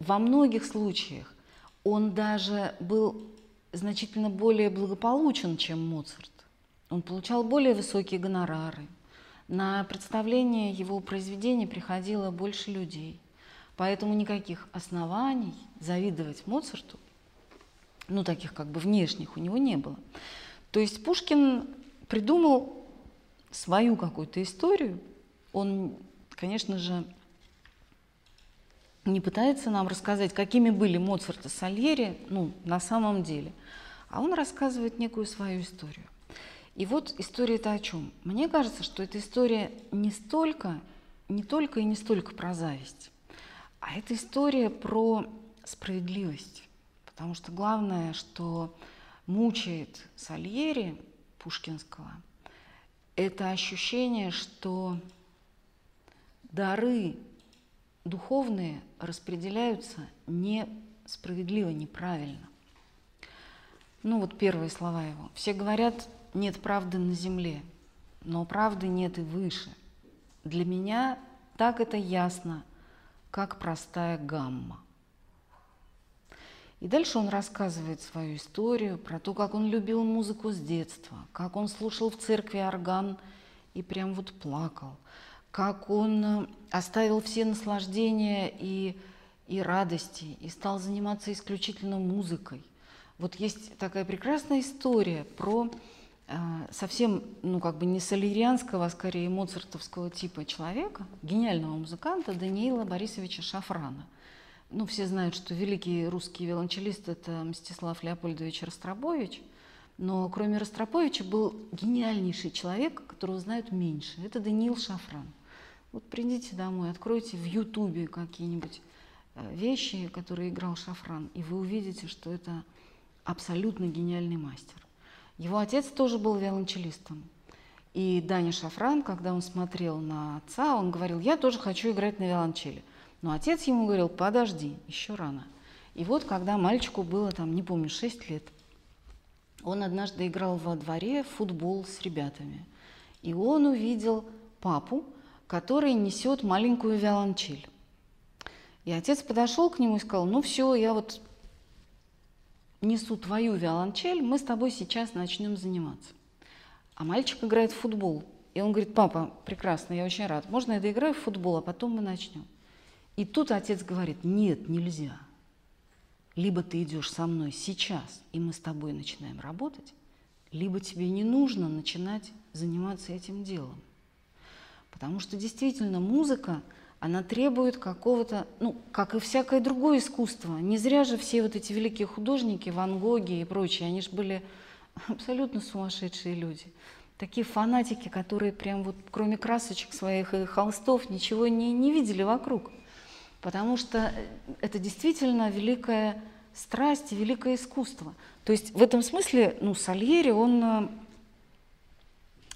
во многих случаях он даже был значительно более благополучен, чем Моцарт. Он получал более высокие гонорары. На представление его произведений приходило больше людей. Поэтому никаких оснований завидовать Моцарту, ну таких как бы внешних, у него не было. То есть Пушкин придумал свою какую-то историю. Он, конечно же, не пытается нам рассказать, какими были Моцарт и Сальери, ну, на самом деле, а он рассказывает некую свою историю. И вот история это о чем? Мне кажется, что эта история не столько, не только и не столько про зависть, а это история про справедливость. Потому что главное, что мучает Сальери Пушкинского, это ощущение, что дары духовные распределяются несправедливо, неправильно. Ну вот первые слова его. Все говорят, нет правды на земле, но правды нет и выше. Для меня так это ясно, как простая гамма. И дальше он рассказывает свою историю про то, как он любил музыку с детства, как он слушал в церкви орган и прям вот плакал, как он э, оставил все наслаждения и, и радости, и стал заниматься исключительно музыкой. Вот есть такая прекрасная история про э, совсем, ну как бы не солерианского, а скорее моцартовского типа человека, гениального музыканта Даниила Борисовича Шафрана. Ну, все знают, что великий русский виолончелист – это Мстислав Леопольдович Ростропович, но кроме Ростроповича был гениальнейший человек, которого знают меньше. Это Даниил Шафран. Вот придите домой, откройте в Ютубе какие-нибудь э, вещи, которые играл Шафран, и вы увидите, что это абсолютно гениальный мастер. Его отец тоже был виолончелистом. И Даня Шафран, когда он смотрел на отца, он говорил, я тоже хочу играть на виолончели. Но отец ему говорил, подожди, еще рано. И вот, когда мальчику было, там, не помню, 6 лет, он однажды играл во дворе в футбол с ребятами. И он увидел папу, который несет маленькую виолончель. И отец подошел к нему и сказал, ну все, я вот несу твою виолончель, мы с тобой сейчас начнем заниматься. А мальчик играет в футбол. И он говорит, папа, прекрасно, я очень рад. Можно я доиграю в футбол, а потом мы начнем. И тут отец говорит, нет, нельзя. Либо ты идешь со мной сейчас, и мы с тобой начинаем работать, либо тебе не нужно начинать заниматься этим делом. Потому что действительно музыка – она требует какого-то, ну, как и всякое другое искусство. Не зря же все вот эти великие художники, Ван Гоги и прочие, они же были абсолютно сумасшедшие люди. Такие фанатики, которые прям вот кроме красочек своих и холстов ничего не, не видели вокруг. Потому что это действительно великая страсть великое искусство. То есть в этом смысле, ну, Сальери, он,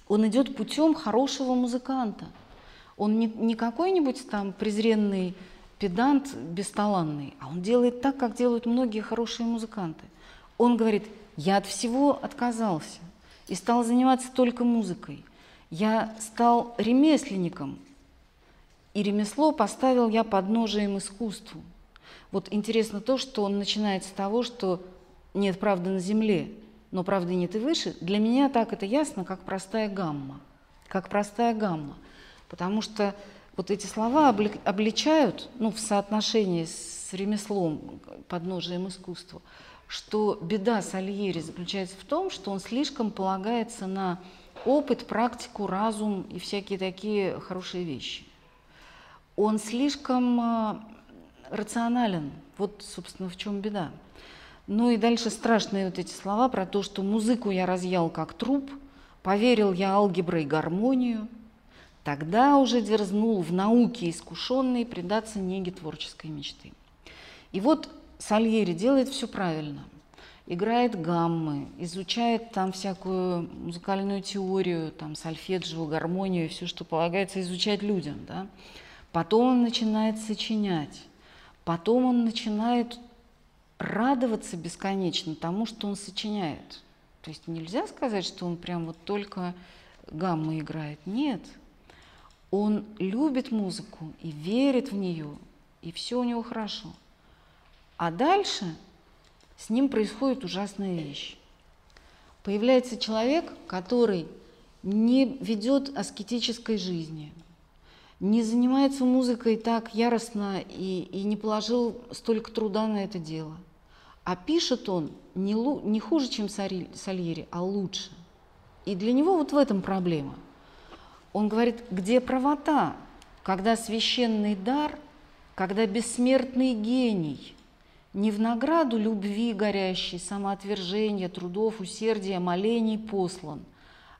он идет путем хорошего музыканта – он не, не какой-нибудь там презренный педант бесталанный, а он делает так, как делают многие хорошие музыканты. Он говорит, я от всего отказался и стал заниматься только музыкой. Я стал ремесленником, и ремесло поставил я подножием искусству. Вот интересно то, что он начинает с того, что нет правды на земле, но правды нет и выше. Для меня так это ясно, как простая гамма. Как простая гамма – Потому что вот эти слова обличают, ну, в соотношении с ремеслом, подножием искусства, что беда Сальери заключается в том, что он слишком полагается на опыт, практику, разум и всякие такие хорошие вещи. Он слишком а, рационален. Вот, собственно, в чем беда. Ну и дальше страшные вот эти слова про то, что музыку я разъял как труп, поверил я алгеброй гармонию – Тогда уже дерзнул в науке искушенный предаться неге творческой мечты. И вот Сальери делает все правильно. Играет гаммы, изучает там всякую музыкальную теорию, там сольфеджио, гармонию все, что полагается изучать людям. Да? Потом он начинает сочинять. Потом он начинает радоваться бесконечно тому, что он сочиняет. То есть нельзя сказать, что он прям вот только гаммы играет. Нет, он любит музыку и верит в нее, и все у него хорошо. А дальше с ним происходит ужасная вещь. Появляется человек, который не ведет аскетической жизни, не занимается музыкой так яростно и, и не положил столько труда на это дело. А пишет он не, не хуже, чем Сальери, а лучше. И для него вот в этом проблема – он говорит, где правота, когда священный дар, когда бессмертный гений не в награду любви горящей, самоотвержения, трудов, усердия, молений послан,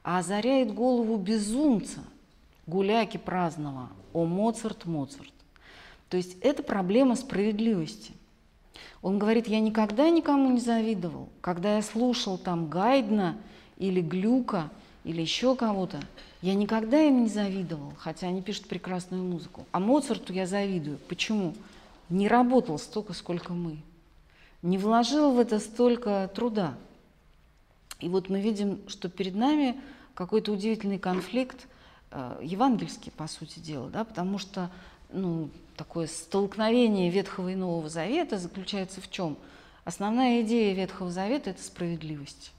а озаряет голову безумца, гуляки праздного, о Моцарт, Моцарт. То есть это проблема справедливости. Он говорит, я никогда никому не завидовал. Когда я слушал там Гайдна или Глюка или еще кого-то, я никогда им не завидовал, хотя они пишут прекрасную музыку. А Моцарту я завидую. Почему? Не работал столько, сколько мы. Не вложил в это столько труда. И вот мы видим, что перед нами какой-то удивительный конфликт, э, евангельский, по сути дела, да, потому что ну, такое столкновение Ветхого и Нового Завета заключается в чем? Основная идея Ветхого Завета – это справедливость.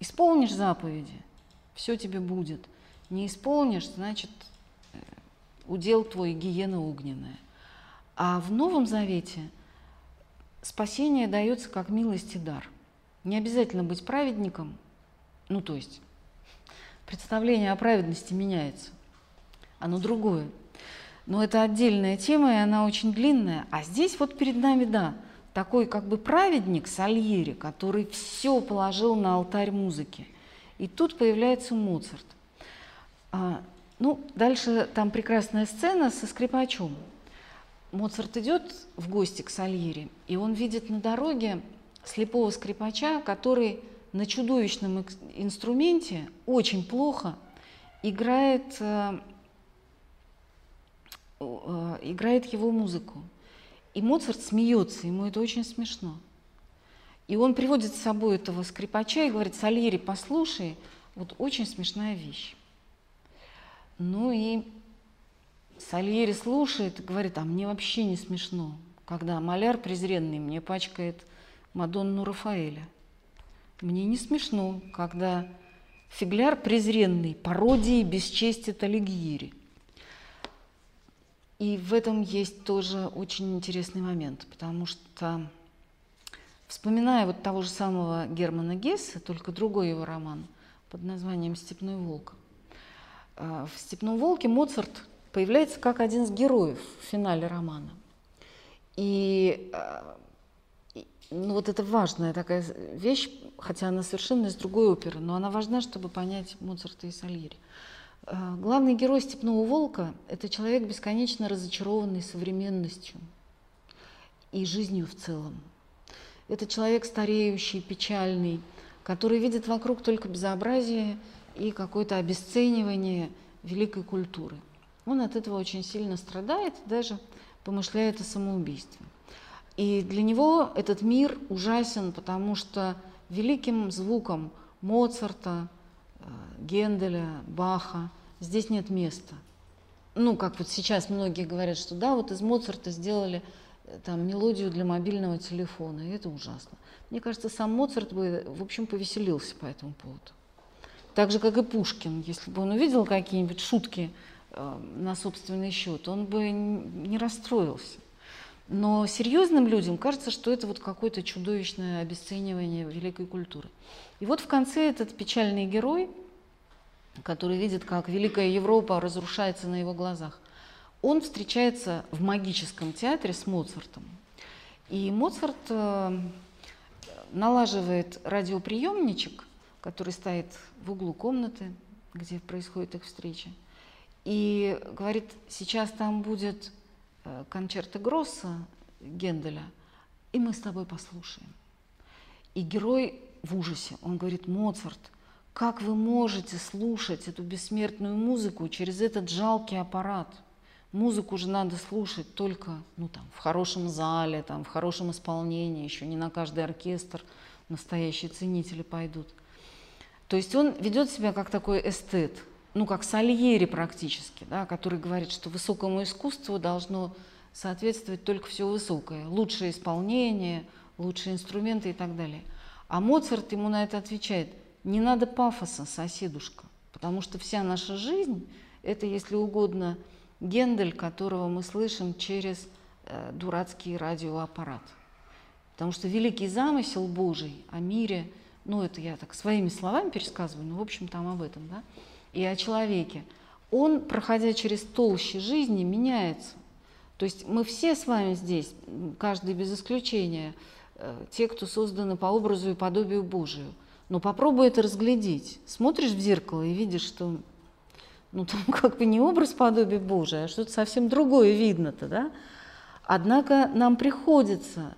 Исполнишь заповеди, все тебе будет – не исполнишь, значит, э, удел твой гиена огненная. А в Новом Завете спасение дается как милость и дар. Не обязательно быть праведником, ну то есть представление о праведности меняется, оно другое. Но это отдельная тема, и она очень длинная. А здесь вот перед нами, да, такой как бы праведник Сальери, который все положил на алтарь музыки. И тут появляется Моцарт. А, ну, дальше там прекрасная сцена со скрипачом. Моцарт идет в гости к Сальери, и он видит на дороге слепого скрипача, который на чудовищном инструменте очень плохо играет, э, э, играет его музыку. И Моцарт смеется, ему это очень смешно. И он приводит с собой этого скрипача и говорит, Сальери, послушай, вот очень смешная вещь. Ну и Сальери слушает и говорит, а мне вообще не смешно, когда маляр презренный мне пачкает Мадонну Рафаэля. Мне не смешно, когда фигляр презренный пародии бесчестит Алигьери. И в этом есть тоже очень интересный момент, потому что, вспоминая вот того же самого Германа Гесса, только другой его роман под названием «Степной волк», э, в «Степном волке» Моцарт появляется как один из героев в финале романа. И э, ну, вот это важная такая вещь, хотя она совершенно из другой оперы, но она важна, чтобы понять Моцарта и Сальери. Э, главный герой «Степного волка» – это человек, бесконечно разочарованный современностью и жизнью в целом. Это человек стареющий, печальный, который видит вокруг только безобразие и какое-то обесценивание великой культуры он от этого очень сильно страдает, даже помышляет о самоубийстве. И для него этот мир ужасен, потому что великим звуком Моцарта, э, Генделя, Баха здесь нет места. Ну, как вот сейчас многие говорят, что да, вот из Моцарта сделали там мелодию для мобильного телефона, и это ужасно. Мне кажется, сам Моцарт бы, в общем, повеселился по этому поводу. Так же, как и Пушкин, если бы он увидел какие-нибудь шутки Э, на собственный счет, он бы не расстроился. Но серьезным людям кажется, что это вот какое-то чудовищное обесценивание великой культуры. И вот в конце этот печальный герой, который видит, как Великая Европа разрушается на его глазах, он встречается в магическом театре с Моцартом. И Моцарт э, налаживает радиоприемничек, который стоит в углу комнаты, где происходит их встреча, и говорит, сейчас там будет э, концерта Гросса Генделя, и мы с тобой послушаем. И герой в ужасе, он говорит, Моцарт, как вы можете слушать эту бессмертную музыку через этот жалкий аппарат? Музыку же надо слушать только ну, там, в хорошем зале, там, в хорошем исполнении, еще не на каждый оркестр настоящие ценители пойдут. То есть он ведет себя как такой эстет, ну, как Сальери практически, да, который говорит, что высокому искусству должно соответствовать только все высокое, лучшее исполнение, лучшие инструменты и так далее. А Моцарт ему на это отвечает, не надо пафоса, соседушка, потому что вся наша жизнь – это, если угодно, Гендель, которого мы слышим через э, дурацкий радиоаппарат. Потому что великий замысел Божий о мире, ну это я так своими словами пересказываю, но в общем там об этом, да, и о человеке, он, проходя через толщи жизни, меняется. То есть мы все с вами здесь, каждый без исключения, э, те, кто созданы по образу и подобию Божию. Но попробуй это разглядеть. Смотришь в зеркало и видишь, что ну, там как бы не образ подобия Божия, а что-то совсем другое видно-то, да? Однако нам приходится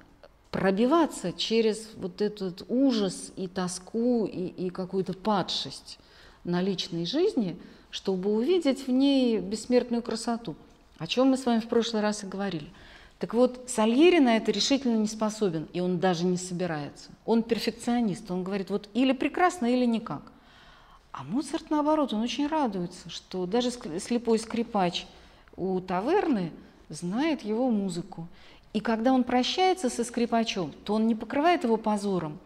пробиваться через вот этот ужас и тоску и, и какую-то падшесть на личной жизни, чтобы увидеть в ней бессмертную красоту, о чем мы с вами в прошлый раз и говорили. Так вот, Сальери на это решительно не способен, и он даже не собирается. Он перфекционист, он говорит, вот или прекрасно, или никак. А Моцарт, наоборот, он очень радуется, что даже слепой скрипач у таверны знает его музыку. И когда он прощается со скрипачом, то он не покрывает его позором,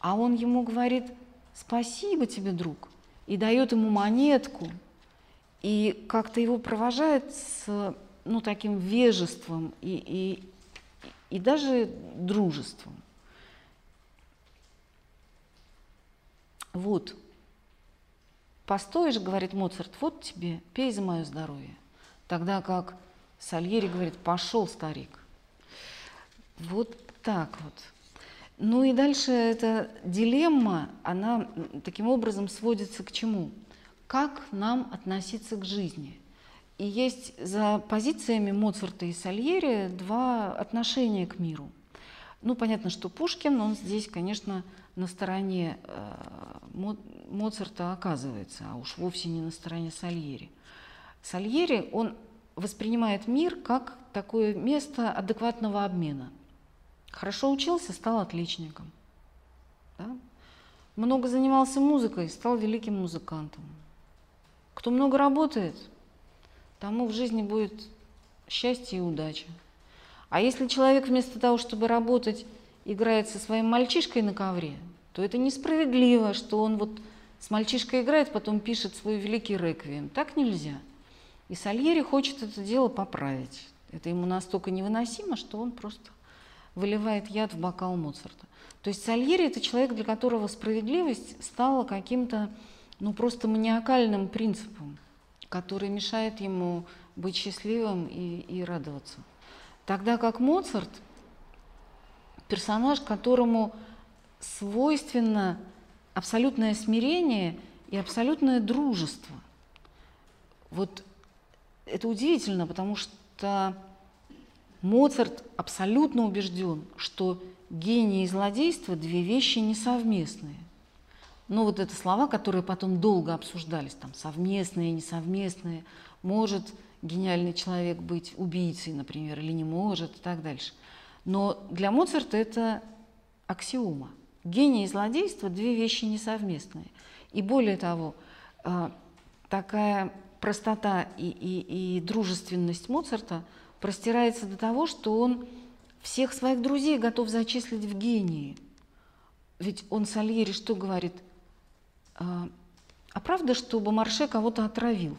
а он ему говорит, спасибо тебе, друг, и дает ему монетку, и как-то его провожает с ну, таким вежеством и, и, и даже дружеством. Вот. Постоишь, говорит Моцарт, вот тебе, пей за мое здоровье. Тогда как Сальери говорит, пошел, старик. Вот так вот. Ну и дальше эта дилемма, она таким образом сводится к чему? Как нам относиться к жизни? И есть за позициями Моцарта и Сальери два отношения к миру. Ну, понятно, что Пушкин, он здесь, конечно, на стороне э, Моцарта оказывается, а уж вовсе не на стороне Сальери. Сальери, он воспринимает мир как такое место адекватного обмена. Хорошо учился, стал отличником. Да? Много занимался музыкой, стал великим музыкантом. Кто много работает, тому в жизни будет счастье и удача. А если человек вместо того, чтобы работать, играет со своим мальчишкой на ковре, то это несправедливо, что он вот с мальчишкой играет, потом пишет свой великий реквием. Так нельзя. И Сальери хочет это дело поправить. Это ему настолько невыносимо, что он просто выливает яд в бокал Моцарта. То есть Сальери – это человек, для которого справедливость стала каким-то ну, просто маниакальным принципом, который мешает ему быть счастливым и, и радоваться. Тогда как Моцарт – персонаж, которому свойственно абсолютное смирение и абсолютное дружество. Вот это удивительно, потому что Моцарт абсолютно убежден, что гений и злодейство – две вещи несовместные. Но вот это слова, которые потом долго обсуждались, там совместные, несовместные, может гениальный человек быть убийцей, например, или не может, и так дальше. Но для Моцарта это аксиома. Гений и злодейство – две вещи несовместные. И более того, а, такая простота и, и, и дружественность Моцарта – простирается до того, что он всех своих друзей готов зачислить в гении. Ведь он Сальери что говорит? А, а правда, что Бомарше кого-то отравил?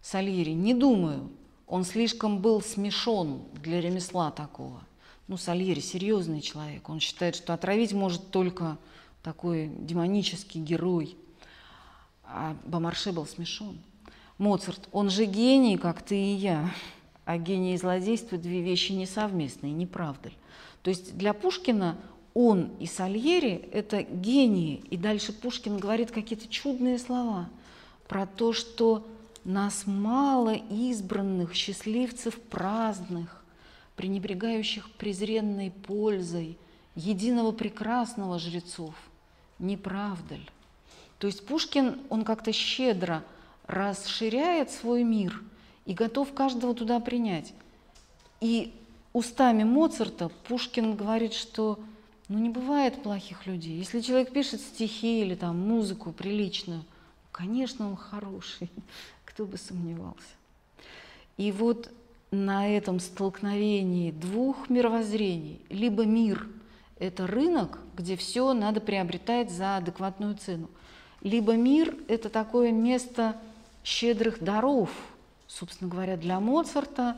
Сальери, не думаю. Он слишком был смешон для ремесла такого. Ну, Сальери серьезный человек. Он считает, что отравить может только такой демонический герой. А Бомарше был смешон. Моцарт, он же гений, как ты и я а гений и злодейство – две вещи несовместные, не правда ли? То есть для Пушкина он и Сальери – это гении. И дальше Пушкин говорит какие-то чудные слова про то, что нас мало избранных, счастливцев праздных, пренебрегающих презренной пользой, единого прекрасного жрецов. Не правда ли? То есть Пушкин, он как-то щедро расширяет свой мир – и готов каждого туда принять. И устами Моцарта Пушкин говорит, что ну, не бывает плохих людей. Если человек пишет стихи или там музыку приличную, конечно, он хороший, кто бы сомневался. И вот на этом столкновении двух мировоззрений, либо мир – это рынок, где все надо приобретать за адекватную цену, либо мир – это такое место щедрых даров – собственно говоря, для Моцарта,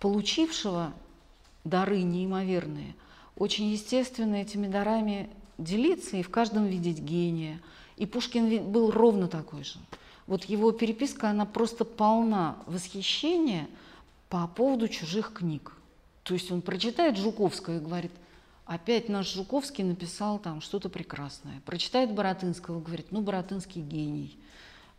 получившего дары неимоверные, очень естественно этими дарами делиться и в каждом видеть гения. И Пушкин был ровно такой же. Вот его переписка, она просто полна восхищения по поводу чужих книг. То есть он прочитает Жуковского и говорит, опять наш Жуковский написал там что-то прекрасное. Прочитает Боротынского говорит, ну, Боротынский гений.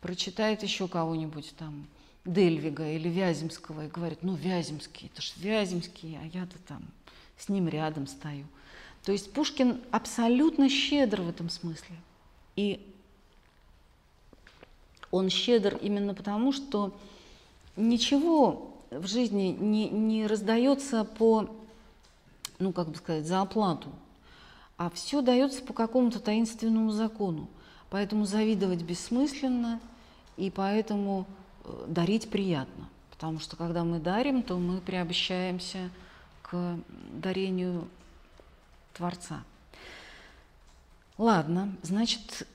Прочитает еще кого-нибудь там, Дельвига или Вяземского и говорит, ну, Вяземский, это ж Вяземский, а я-то там с ним рядом стою. То есть Пушкин абсолютно щедр в этом смысле. И он щедр именно потому, что ничего в жизни не, не раздается по, ну, как бы сказать, за оплату, а все дается по какому-то таинственному закону. Поэтому завидовать бессмысленно, и поэтому дарить приятно, потому что когда мы дарим, то мы приобщаемся к дарению Творца. Ладно, значит,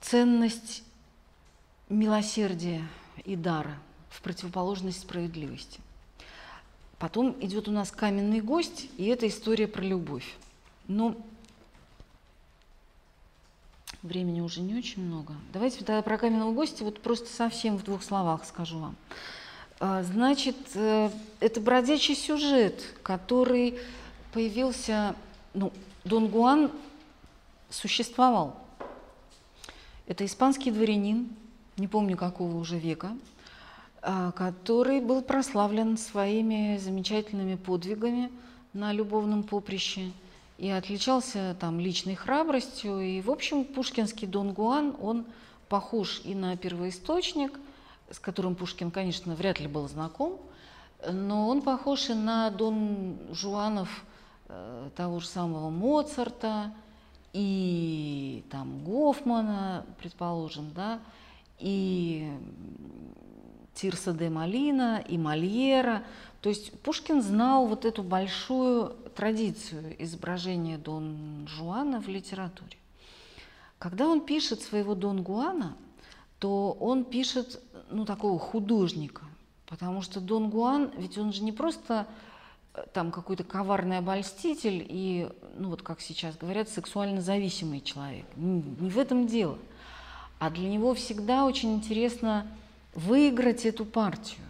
ценность милосердия и дара в противоположность справедливости. Потом идет у нас каменный гость, и это история про любовь. Но времени уже не очень много. Давайте тогда про каменного гостя вот просто совсем в двух словах скажу вам. А, значит, э, это бродячий сюжет, который появился, ну, Дон Гуан существовал. Это испанский дворянин, не помню какого уже века, а, который был прославлен своими замечательными подвигами на любовном поприще и отличался там личной храбростью. И, в общем, пушкинский Дон Гуан, он похож и на первоисточник, с которым Пушкин, конечно, вряд ли был знаком, но он похож и на Дон Жуанов э, того же самого Моцарта и там Гофмана, предположим, да, и Тирса де Малина и Мольера. То есть Пушкин знал вот эту большую традицию изображения Дон Жуана в литературе. Когда он пишет своего Дон Гуана, то он пишет ну, такого художника, потому что Дон Гуан, ведь он же не просто э, там какой-то коварный обольститель и, ну вот как сейчас говорят, сексуально зависимый человек. Не, не в этом дело. А для него всегда очень интересно выиграть эту партию.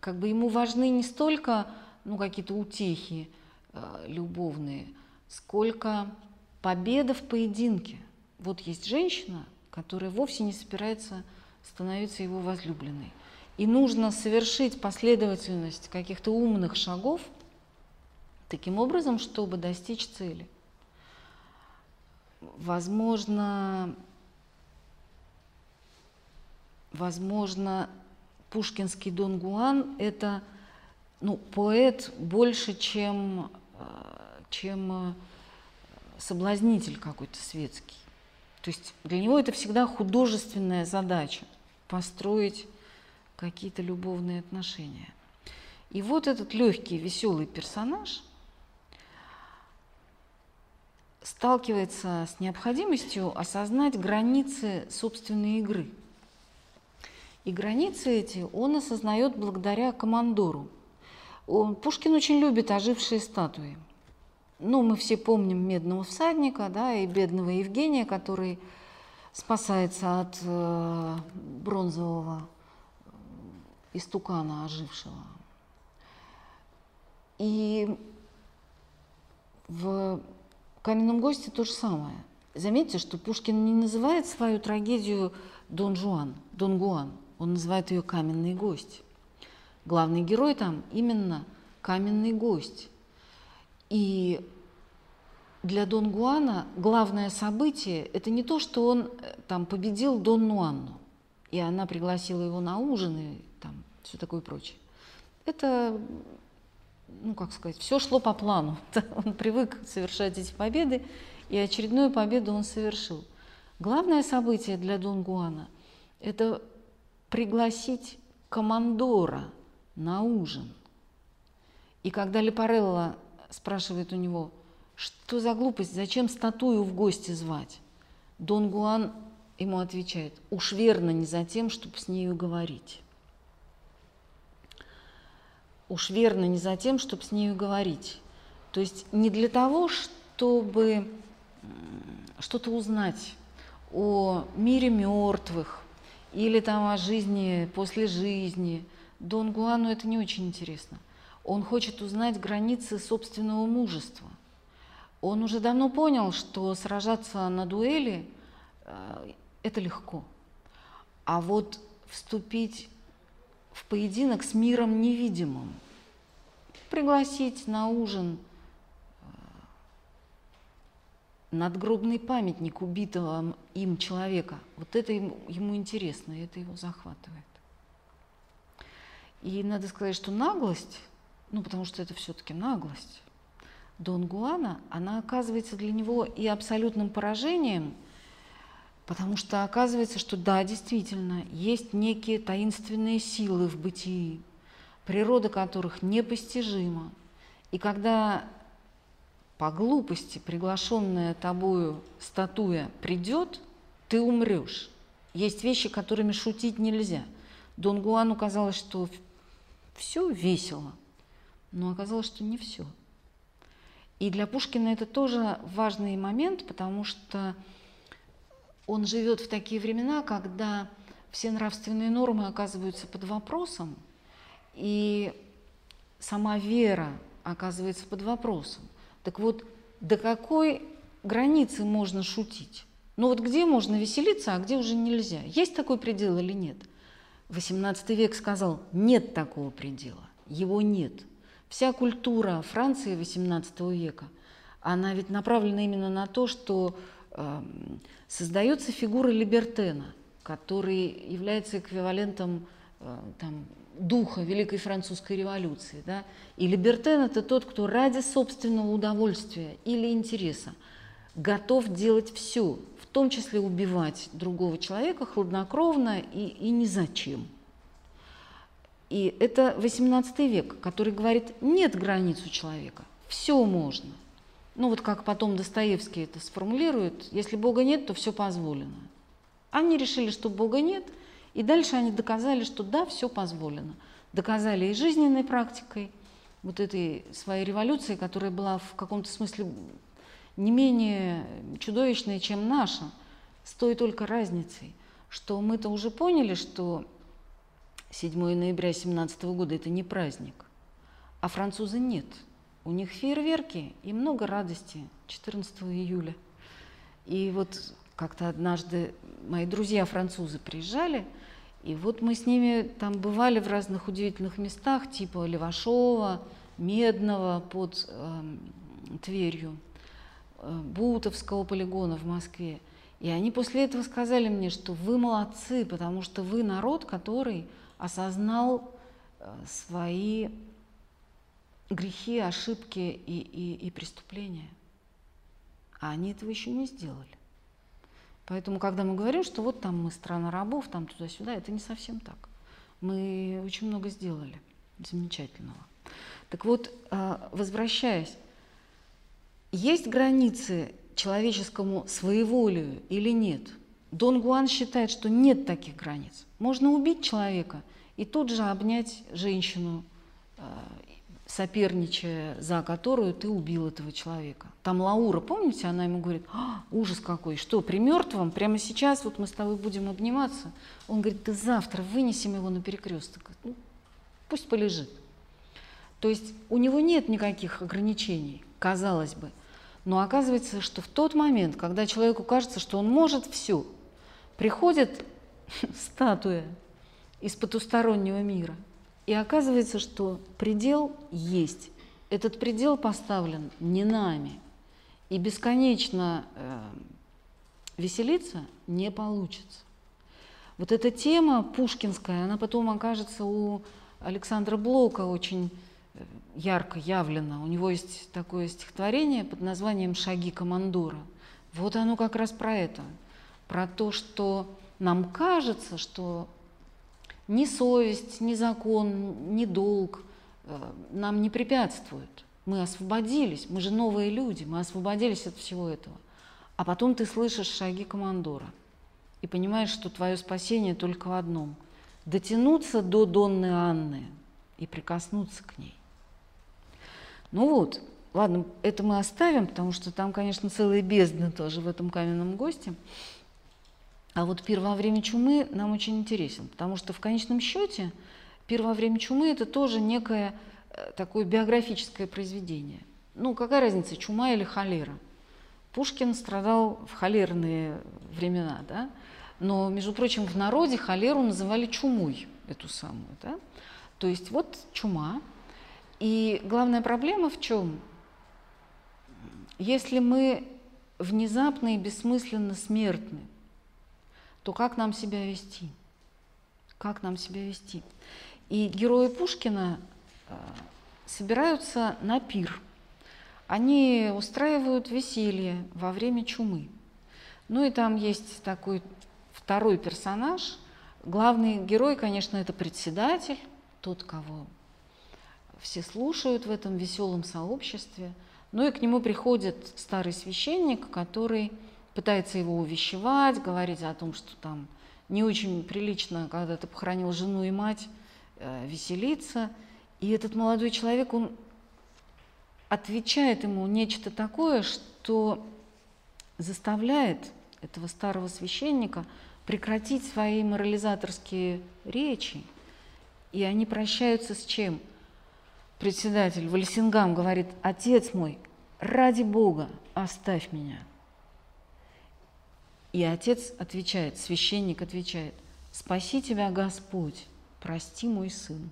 Как бы ему важны не столько ну, какие-то утехи э, любовные, сколько победа в поединке. Вот есть женщина, которая вовсе не собирается становиться его возлюбленной. И нужно совершить последовательность каких-то умных шагов таким образом, чтобы достичь цели. Возможно, возможно, пушкинский Дон Гуан – это ну, поэт больше, чем, э, чем э, соблазнитель какой-то светский. То есть для него это всегда художественная задача – построить какие-то любовные отношения. И вот этот легкий, веселый персонаж сталкивается с необходимостью осознать границы собственной игры – и границы эти он осознает благодаря командору. Он, Пушкин очень любит ожившие статуи. Ну, мы все помним медного всадника, да, и бедного Евгения, который спасается от э, бронзового истукана ожившего. И в «Каменном госте» то же самое. Заметьте, что Пушкин не называет свою трагедию Дон Жуан, Дон Гуан – он называет ее каменный гость. Главный герой там именно каменный гость. И для Дон Гуана главное событие – это не то, что он э, там победил Дон Нуанну, и она пригласила его на ужин и там все такое прочее. Это, ну как сказать, все шло по плану. Он привык совершать эти победы, и очередную победу он совершил. Главное событие для Дон Гуана – это пригласить командора на ужин. И когда Лепарелло спрашивает у него, что за глупость, зачем статую в гости звать, Дон Гуан ему отвечает, уж верно не за тем, чтобы с нею говорить. Уж верно не за тем, чтобы с нею говорить. То есть не для того, чтобы что-то узнать о мире мертвых, или там о жизни после жизни. Дон Гуану это не очень интересно. Он хочет узнать границы собственного мужества. Он уже давно понял, что сражаться на дуэли э, это легко. А вот вступить в поединок с миром невидимым, пригласить на ужин – надгробный памятник убитого им человека. Вот это ему, ему интересно, это его захватывает. И надо сказать, что наглость, ну потому что это все-таки наглость, Дон Гуана, она оказывается для него и абсолютным поражением, потому что оказывается, что да, действительно, есть некие таинственные силы в бытии, природа которых непостижима. И когда по глупости приглашенная тобою статуя придет, ты умрешь. есть вещи, которыми шутить нельзя. Дон Гуану казалось, что все весело, но оказалось, что не все. И для Пушкина это тоже важный момент, потому что он живет в такие времена, когда все нравственные нормы оказываются под вопросом, и сама вера оказывается под вопросом. Так вот, до какой границы можно шутить? Ну вот где можно веселиться, а где уже нельзя? Есть такой предел или нет? XVIII век сказал, нет такого предела, его нет. Вся культура Франции XVIII века, она ведь направлена именно на то, что создается фигура либертена, который является эквивалентом э, там, духа Великой Французской революции. Да? И либертен – это тот, кто ради собственного удовольствия или интереса готов делать все, в том числе убивать другого человека хладнокровно и, и ни зачем. И это XVIII век, который говорит, нет границ у человека, все можно. Ну вот как потом Достоевский это сформулирует, если Бога нет, то все позволено. Они решили, что Бога нет, и дальше они доказали, что да, все позволено. Доказали и жизненной практикой, вот этой своей революции, которая была в каком-то смысле не менее чудовищная, чем наша, с той только разницей, что мы-то уже поняли, что 7 ноября 17 года – это не праздник, а французы нет. У них фейерверки и много радости 14 июля. И вот как-то однажды мои друзья французы приезжали, и вот мы с ними там бывали в разных удивительных местах, типа Левашова, Медного под э, Тверью. Э, Бутовского полигона в Москве. И они после этого сказали мне, что вы молодцы, потому что вы народ, который осознал э, свои грехи, ошибки и, и, и преступления. А они этого еще не сделали. Поэтому, когда мы говорим, что вот там мы страна рабов, там туда-сюда, это не совсем так. Мы очень много сделали замечательного. Так вот, э, возвращаясь есть границы человеческому своеволию или нет? Дон Гуан считает, что нет таких границ. Можно убить человека и тут же обнять женщину, э, соперничая за которую ты убил этого человека. Там Лаура, помните, она ему говорит, а, ужас какой, что, при мертвом, прямо сейчас вот мы с тобой будем обниматься? Он говорит, ты завтра вынесем его на перекресток, ну, пусть полежит. То есть у него нет никаких ограничений, казалось бы. Но оказывается, что в тот момент, когда человеку кажется, что он может все, приходит статуя из потустороннего мира, и оказывается, что предел есть. Этот предел поставлен не нами, и бесконечно э, веселиться не получится. Вот эта тема пушкинская, она потом окажется у Александра Блока очень ярко явлено. У него есть такое стихотворение под названием «Шаги командора». Вот оно как раз про это, про то, что нам кажется, что ни совесть, ни закон, ни долг э, нам не препятствуют. Мы освободились, мы же новые люди, мы освободились от всего этого. А потом ты слышишь шаги командора и понимаешь, что твое спасение только в одном – дотянуться до Донны Анны и прикоснуться к ней. Ну вот, ладно, это мы оставим, потому что там, конечно, целые бездны тоже в этом каменном госте. А вот «Пир во время чумы» нам очень интересен, потому что в конечном счете «Пир во время чумы» – это тоже некое э, такое биографическое произведение. Ну, какая разница, чума или холера? Пушкин страдал в холерные времена, да? но, между прочим, в народе холеру называли чумой, эту самую. Да? То есть вот чума, и главная проблема в чем? Если мы внезапно и бессмысленно смертны, то как нам себя вести? Как нам себя вести? И герои Пушкина э, собираются на пир. Они устраивают веселье во время чумы. Ну и там есть такой второй персонаж. Главный герой, конечно, это председатель, тот, кого все слушают в этом веселом сообществе. Ну и к нему приходит старый священник, который пытается его увещевать, говорить о том, что там не очень прилично, когда ты похоронил жену и мать, э, веселиться. И этот молодой человек, он отвечает ему нечто такое, что заставляет этого старого священника прекратить свои морализаторские речи. И они прощаются с чем? Председатель Вальсингам говорит, отец мой, ради Бога, оставь меня. И отец отвечает, священник отвечает, спаси тебя Господь, прости мой сын.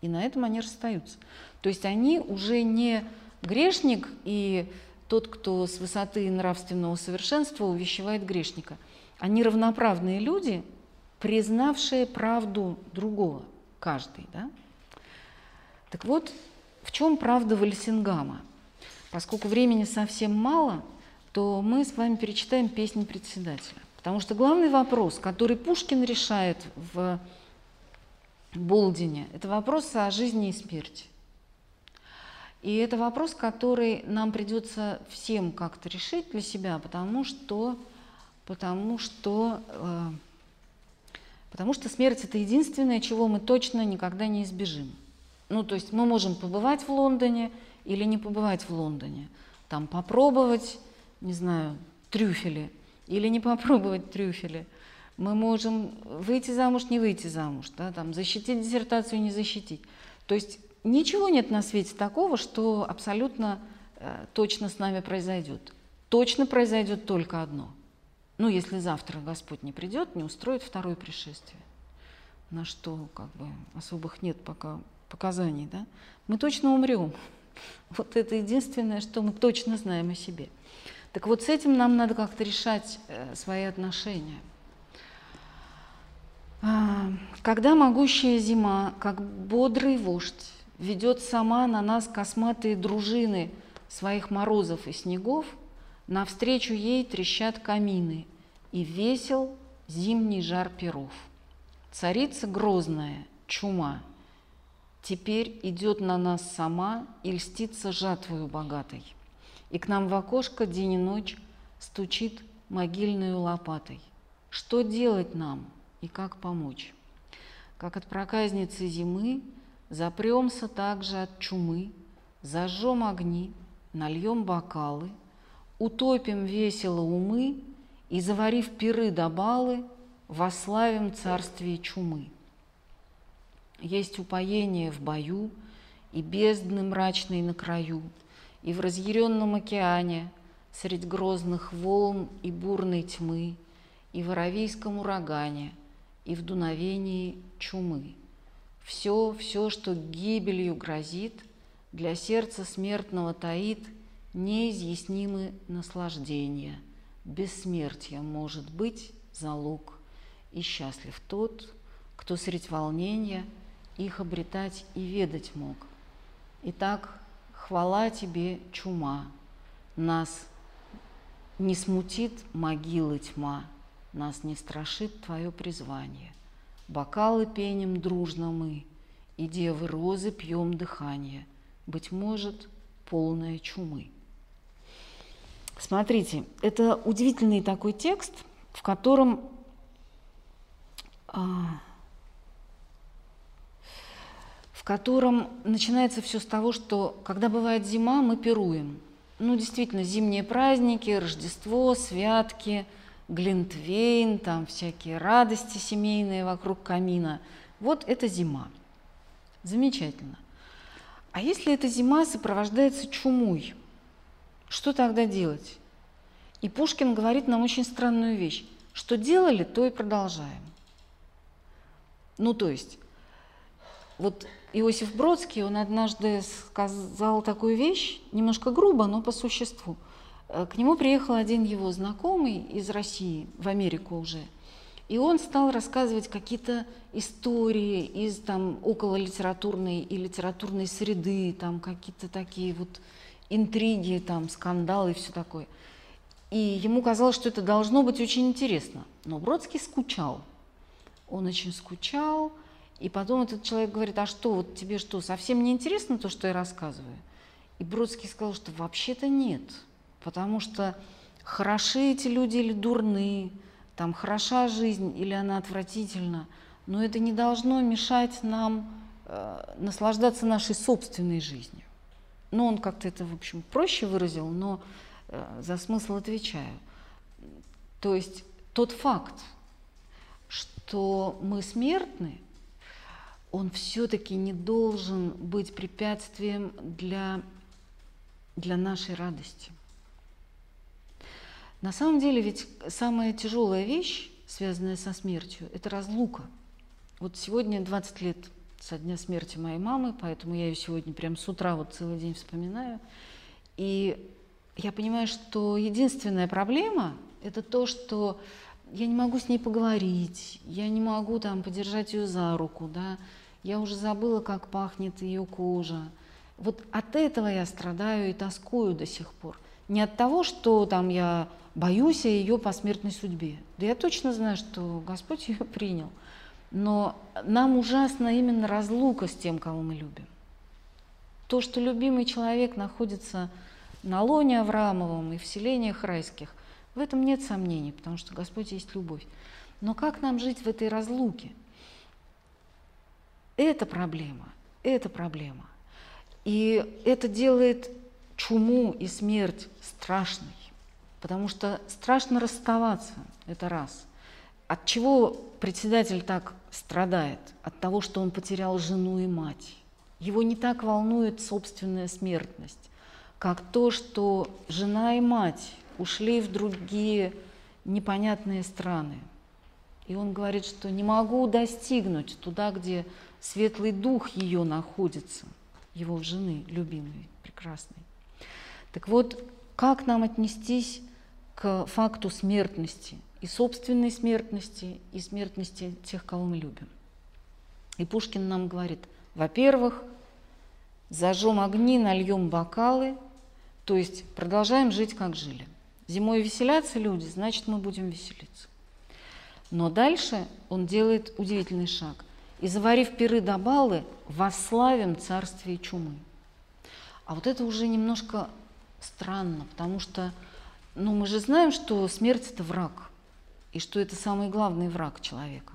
И на этом они расстаются. То есть они уже не грешник и тот, кто с высоты нравственного совершенства увещевает грешника. Они равноправные люди, признавшие правду другого, каждый. Да? Так вот, в чем правда Вальсингама? Поскольку времени совсем мало, то мы с вами перечитаем песнь председателя. Потому что главный вопрос, который Пушкин решает в Болдине, это вопрос о жизни и смерти. И это вопрос, который нам придется всем как-то решить для себя, потому что, потому что, э, потому что смерть это единственное, чего мы точно никогда не избежим. Ну, то есть мы можем побывать в Лондоне или не побывать в Лондоне, там попробовать, не знаю, трюфели или не попробовать трюфели. Мы можем выйти замуж, не выйти замуж, да, там, защитить диссертацию, не защитить. То есть Ничего нет на свете такого, что абсолютно э, точно с нами произойдет. Точно произойдет только одно. Ну, если завтра Господь не придет, не устроит второе пришествие, на что как бы особых нет пока показаний, да, мы точно умрем. Вот это единственное, что мы точно знаем о себе. Так вот с этим нам надо как-то решать э, свои отношения. А, когда могущая зима, как бодрый вождь, ведет сама на нас косматые дружины своих морозов и снегов, навстречу ей трещат камины, и весел зимний жар перов. Царица грозная, чума, теперь идет на нас сама и льстится жатвою богатой. И к нам в окошко день и ночь стучит могильной лопатой. Что делать нам и как помочь? Как от проказницы зимы Запремся также от чумы, зажжем огни, нальем бокалы, утопим весело умы и, заварив пиры до балы, вославим царствие чумы. Есть упоение в бою и бездны мрачной на краю, и в разъяренном океане, средь грозных волн и бурной тьмы, и в аравийском урагане, и в дуновении чумы. Все, все, что гибелью грозит, для сердца смертного таит неизъяснимы наслаждения. Бессмертие может быть залог, и счастлив тот, кто средь волнения их обретать и ведать мог. Итак, хвала тебе, чума, нас не смутит могилы тьма, нас не страшит твое призвание. Бокалы пеним дружно мы, И девы розы пьем дыхание, Быть может, полное чумы. Смотрите, это удивительный такой текст, в котором а, в котором начинается все с того, что когда бывает зима, мы пируем. Ну, действительно, зимние праздники, Рождество, святки – глинтвейн, там всякие радости семейные вокруг камина. Вот это зима. Замечательно. А если эта зима сопровождается чумой, что тогда делать? И Пушкин говорит нам очень странную вещь. Что делали, то и продолжаем. Ну, то есть, вот Иосиф Бродский, он однажды сказал такую вещь, немножко грубо, но по существу – Э, к нему приехал один его знакомый из России, в Америку уже, и он стал рассказывать какие-то истории из там около литературной и литературной среды, там какие-то такие вот интриги, там скандалы и все такое. И ему казалось, что это должно быть очень интересно. Но Бродский скучал. Он очень скучал. И потом этот человек говорит, а что, вот тебе что, совсем не интересно то, что я рассказываю? И Бродский сказал, что вообще-то нет – потому что хороши эти люди или дурны, там хороша жизнь или она отвратительна, но это не должно мешать нам э, наслаждаться нашей собственной жизнью. Ну, он как-то это, в общем, проще выразил, но э, за смысл отвечаю. То есть тот факт, что мы смертны, он все-таки не должен быть препятствием для, для нашей радости. На самом деле ведь самая тяжелая вещь, связанная со смертью, это разлука. Вот сегодня 20 лет со дня смерти моей мамы, поэтому я ее сегодня прям с утра вот целый день вспоминаю. И я понимаю, что единственная проблема – это то, что я не могу с ней поговорить, я не могу там подержать ее за руку, да, я уже забыла, как пахнет ее кожа. Вот от этого я страдаю и тоскую до сих пор. Не от того, что там я боюсь о ее посмертной судьбе. Да я точно знаю, что Господь ее принял. Но нам ужасно именно разлука с тем, кого мы любим. То, что любимый человек находится на лоне Авраамовом и в селениях райских, в этом нет сомнений, потому что Господь есть любовь. Но как нам жить в этой разлуке? Это проблема, это проблема. И это делает чуму и смерть страшной, потому что страшно расставаться, это раз. От чего председатель так страдает? От того, что он потерял жену и мать. Его не так волнует собственная смертность, как то, что жена и мать ушли в другие непонятные страны. И он говорит, что не могу достигнуть туда, где светлый дух ее находится, его жены, любимой, прекрасной. Так вот, как нам отнестись к факту смертности, и собственной смертности, и смертности тех, кого мы любим? И Пушкин нам говорит, во-первых, зажжем огни, нальем бокалы, то есть продолжаем жить, как жили – Зимой веселятся люди, значит, мы будем веселиться. Но дальше он делает удивительный шаг. И заварив пиры до балы, восславим царствие чумы. А вот это уже немножко странно, потому что ну, мы же знаем, что смерть – это враг, и что это самый главный враг человека.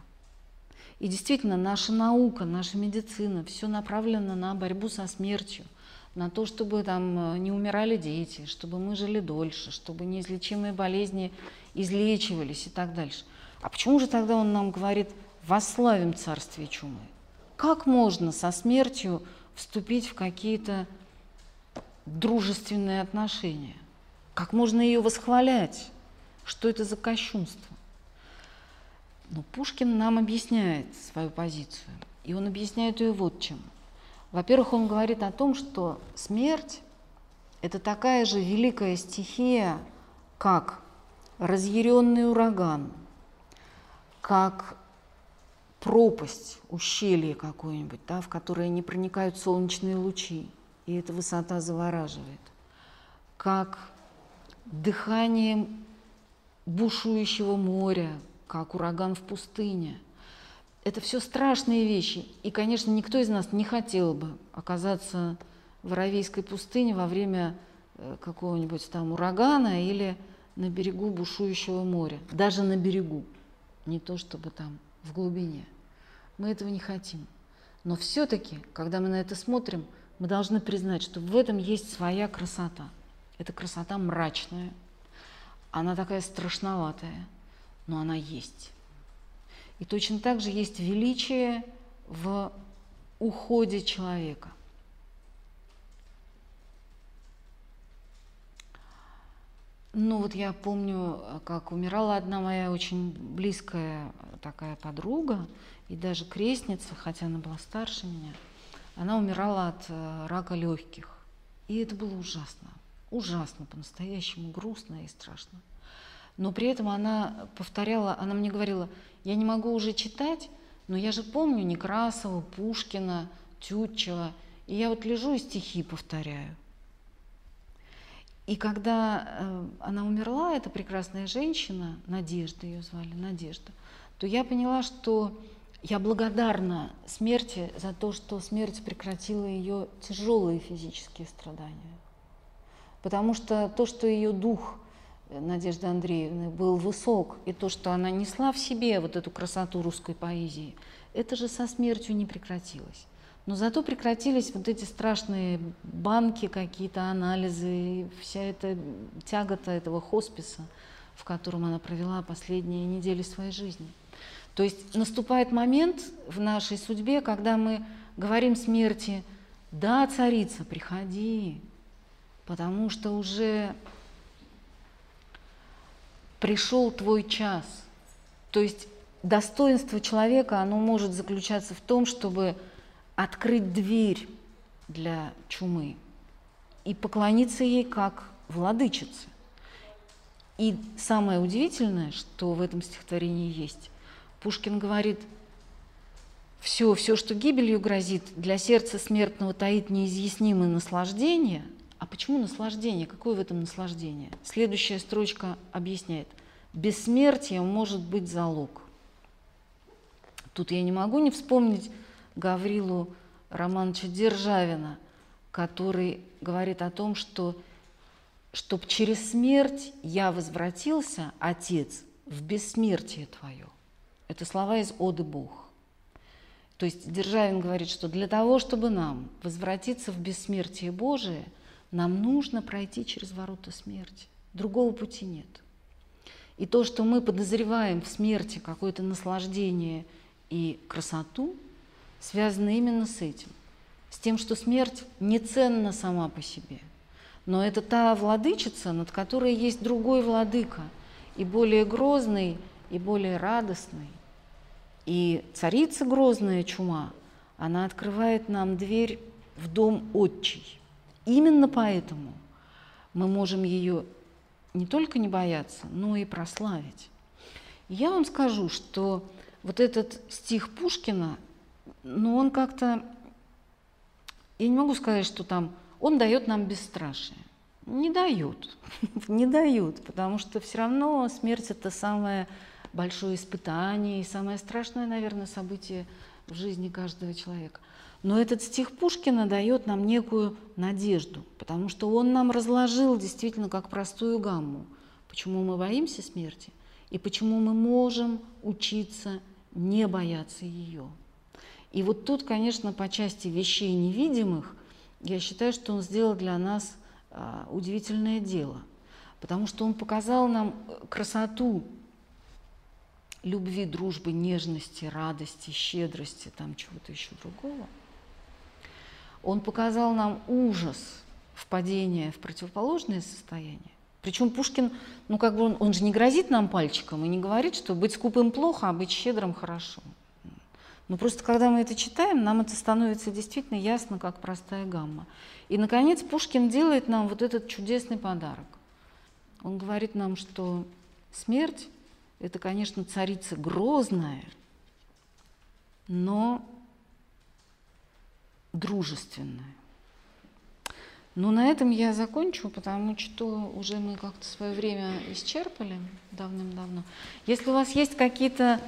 И действительно, наша наука, наша медицина, все направлено на борьбу со смертью – на то, чтобы там э, не умирали дети, чтобы мы жили дольше, чтобы неизлечимые болезни излечивались и так дальше. А почему же тогда он нам говорит «восславим царствие чумы»? Как можно со смертью вступить в какие-то дружественные отношения? Как можно ее восхвалять? Что это за кощунство? Но Пушкин нам объясняет свою позицию. И он объясняет ее вот чем – во-первых, он говорит о том, что смерть – это такая же великая стихия, как разъяренный ураган, как пропасть, ущелье какое-нибудь, да, в которое не проникают солнечные лучи, и эта высота завораживает, как дыхание бушующего моря, как ураган в пустыне – это все страшные вещи. И, конечно, никто из нас не хотел бы оказаться в Аравийской пустыне во время э, какого-нибудь там урагана или на берегу бушующего моря. Даже на берегу. Не то чтобы там в глубине. Мы этого не хотим. Но все-таки, когда мы на это смотрим, мы должны признать, что в этом есть своя красота. Это красота мрачная. Она такая страшноватая, но она есть. И точно так же есть величие в уходе человека. Ну вот я помню, как умирала одна моя очень близкая такая подруга и даже крестница, хотя она была старше меня, она умирала от э, рака легких. И это было ужасно, ужасно, по-настоящему грустно и страшно. Но при этом она повторяла, она мне говорила, я не могу уже читать, но я же помню Некрасова, Пушкина, Тютчева. И я вот лежу и стихи повторяю. И когда э, она умерла, эта прекрасная женщина, Надежда ее звали, Надежда, то я поняла, что я благодарна смерти за то, что смерть прекратила ее тяжелые физические страдания. Потому что то, что ее дух Надежды Андреевны был высок, и то, что она несла в себе вот эту красоту русской поэзии, это же со смертью не прекратилось. Но зато прекратились вот эти страшные банки, какие-то анализы, вся эта тягота этого хосписа, в котором она провела последние недели своей жизни. То есть наступает момент в нашей судьбе, когда мы говорим смерти, да, царица, приходи, потому что уже пришел твой час. То есть достоинство человека, оно может заключаться в том, чтобы открыть дверь для чумы и поклониться ей как владычице. И самое удивительное, что в этом стихотворении есть, Пушкин говорит, все, все, что гибелью грозит, для сердца смертного таит неизъяснимое наслаждение. А почему наслаждение? Какое в этом наслаждение? Следующая строчка объясняет. Бессмертие может быть залог. Тут я не могу не вспомнить Гаврилу Романовича Державина, который говорит о том, что чтоб через смерть я возвратился, Отец, в бессмертие Твое. Это слова из Оды Бог. То есть Державин говорит, что для того, чтобы нам возвратиться в бессмертие Божие, нам нужно пройти через ворота смерти. Другого пути нет. И то, что мы подозреваем в смерти какое-то наслаждение и красоту – связано именно с этим, с тем, что смерть не ценна сама по себе, но это та владычица, над которой есть другой владыка, и более грозный, и более радостный. И царица грозная чума, она открывает нам дверь в дом отчий. Именно поэтому мы можем ее не только не бояться, но и прославить. Я вам скажу, что вот этот стих Пушкина но он как-то, я не могу сказать, что там, он дает нам бесстрашие. Не дают, не дают, потому что все равно смерть это самое большое испытание и самое страшное, наверное, событие в жизни каждого человека. Но этот стих Пушкина дает нам некую надежду, потому что он нам разложил действительно как простую гамму, почему мы боимся смерти и почему мы можем учиться не бояться ее. И вот тут, конечно, по части вещей невидимых, я считаю, что он сделал для нас а, удивительное дело, потому что он показал нам э, красоту любви, дружбы, нежности, радости, щедрости, там чего-то еще другого. Он показал нам ужас впадения в противоположное состояние. Причем Пушкин, ну как бы он, он же не грозит нам пальчиком и не говорит, что быть скупым плохо, а быть щедрым хорошо. Но просто когда мы это читаем, нам это становится действительно ясно, как простая гамма. И, наконец, Пушкин делает нам вот этот чудесный подарок. Он говорит нам, что смерть – это, конечно, царица грозная, но дружественная. Но на этом я закончу, потому что уже мы как-то свое время исчерпали давным-давно. Если у вас есть какие-то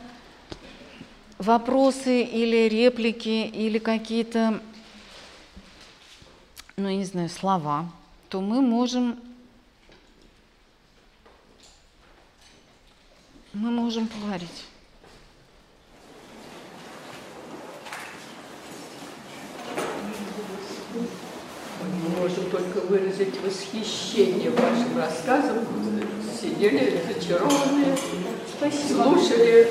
вопросы или реплики, или какие-то, ну, я не знаю, слова, то мы можем, мы можем поговорить. Мы можем только выразить восхищение вашим рассказом. Сидели зачарованные, Спасибо. слушали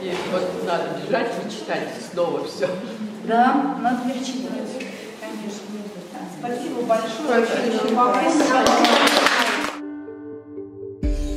и вот надо бежать и читать снова все. Да, надо перечитывать, конечно. Спасибо большое.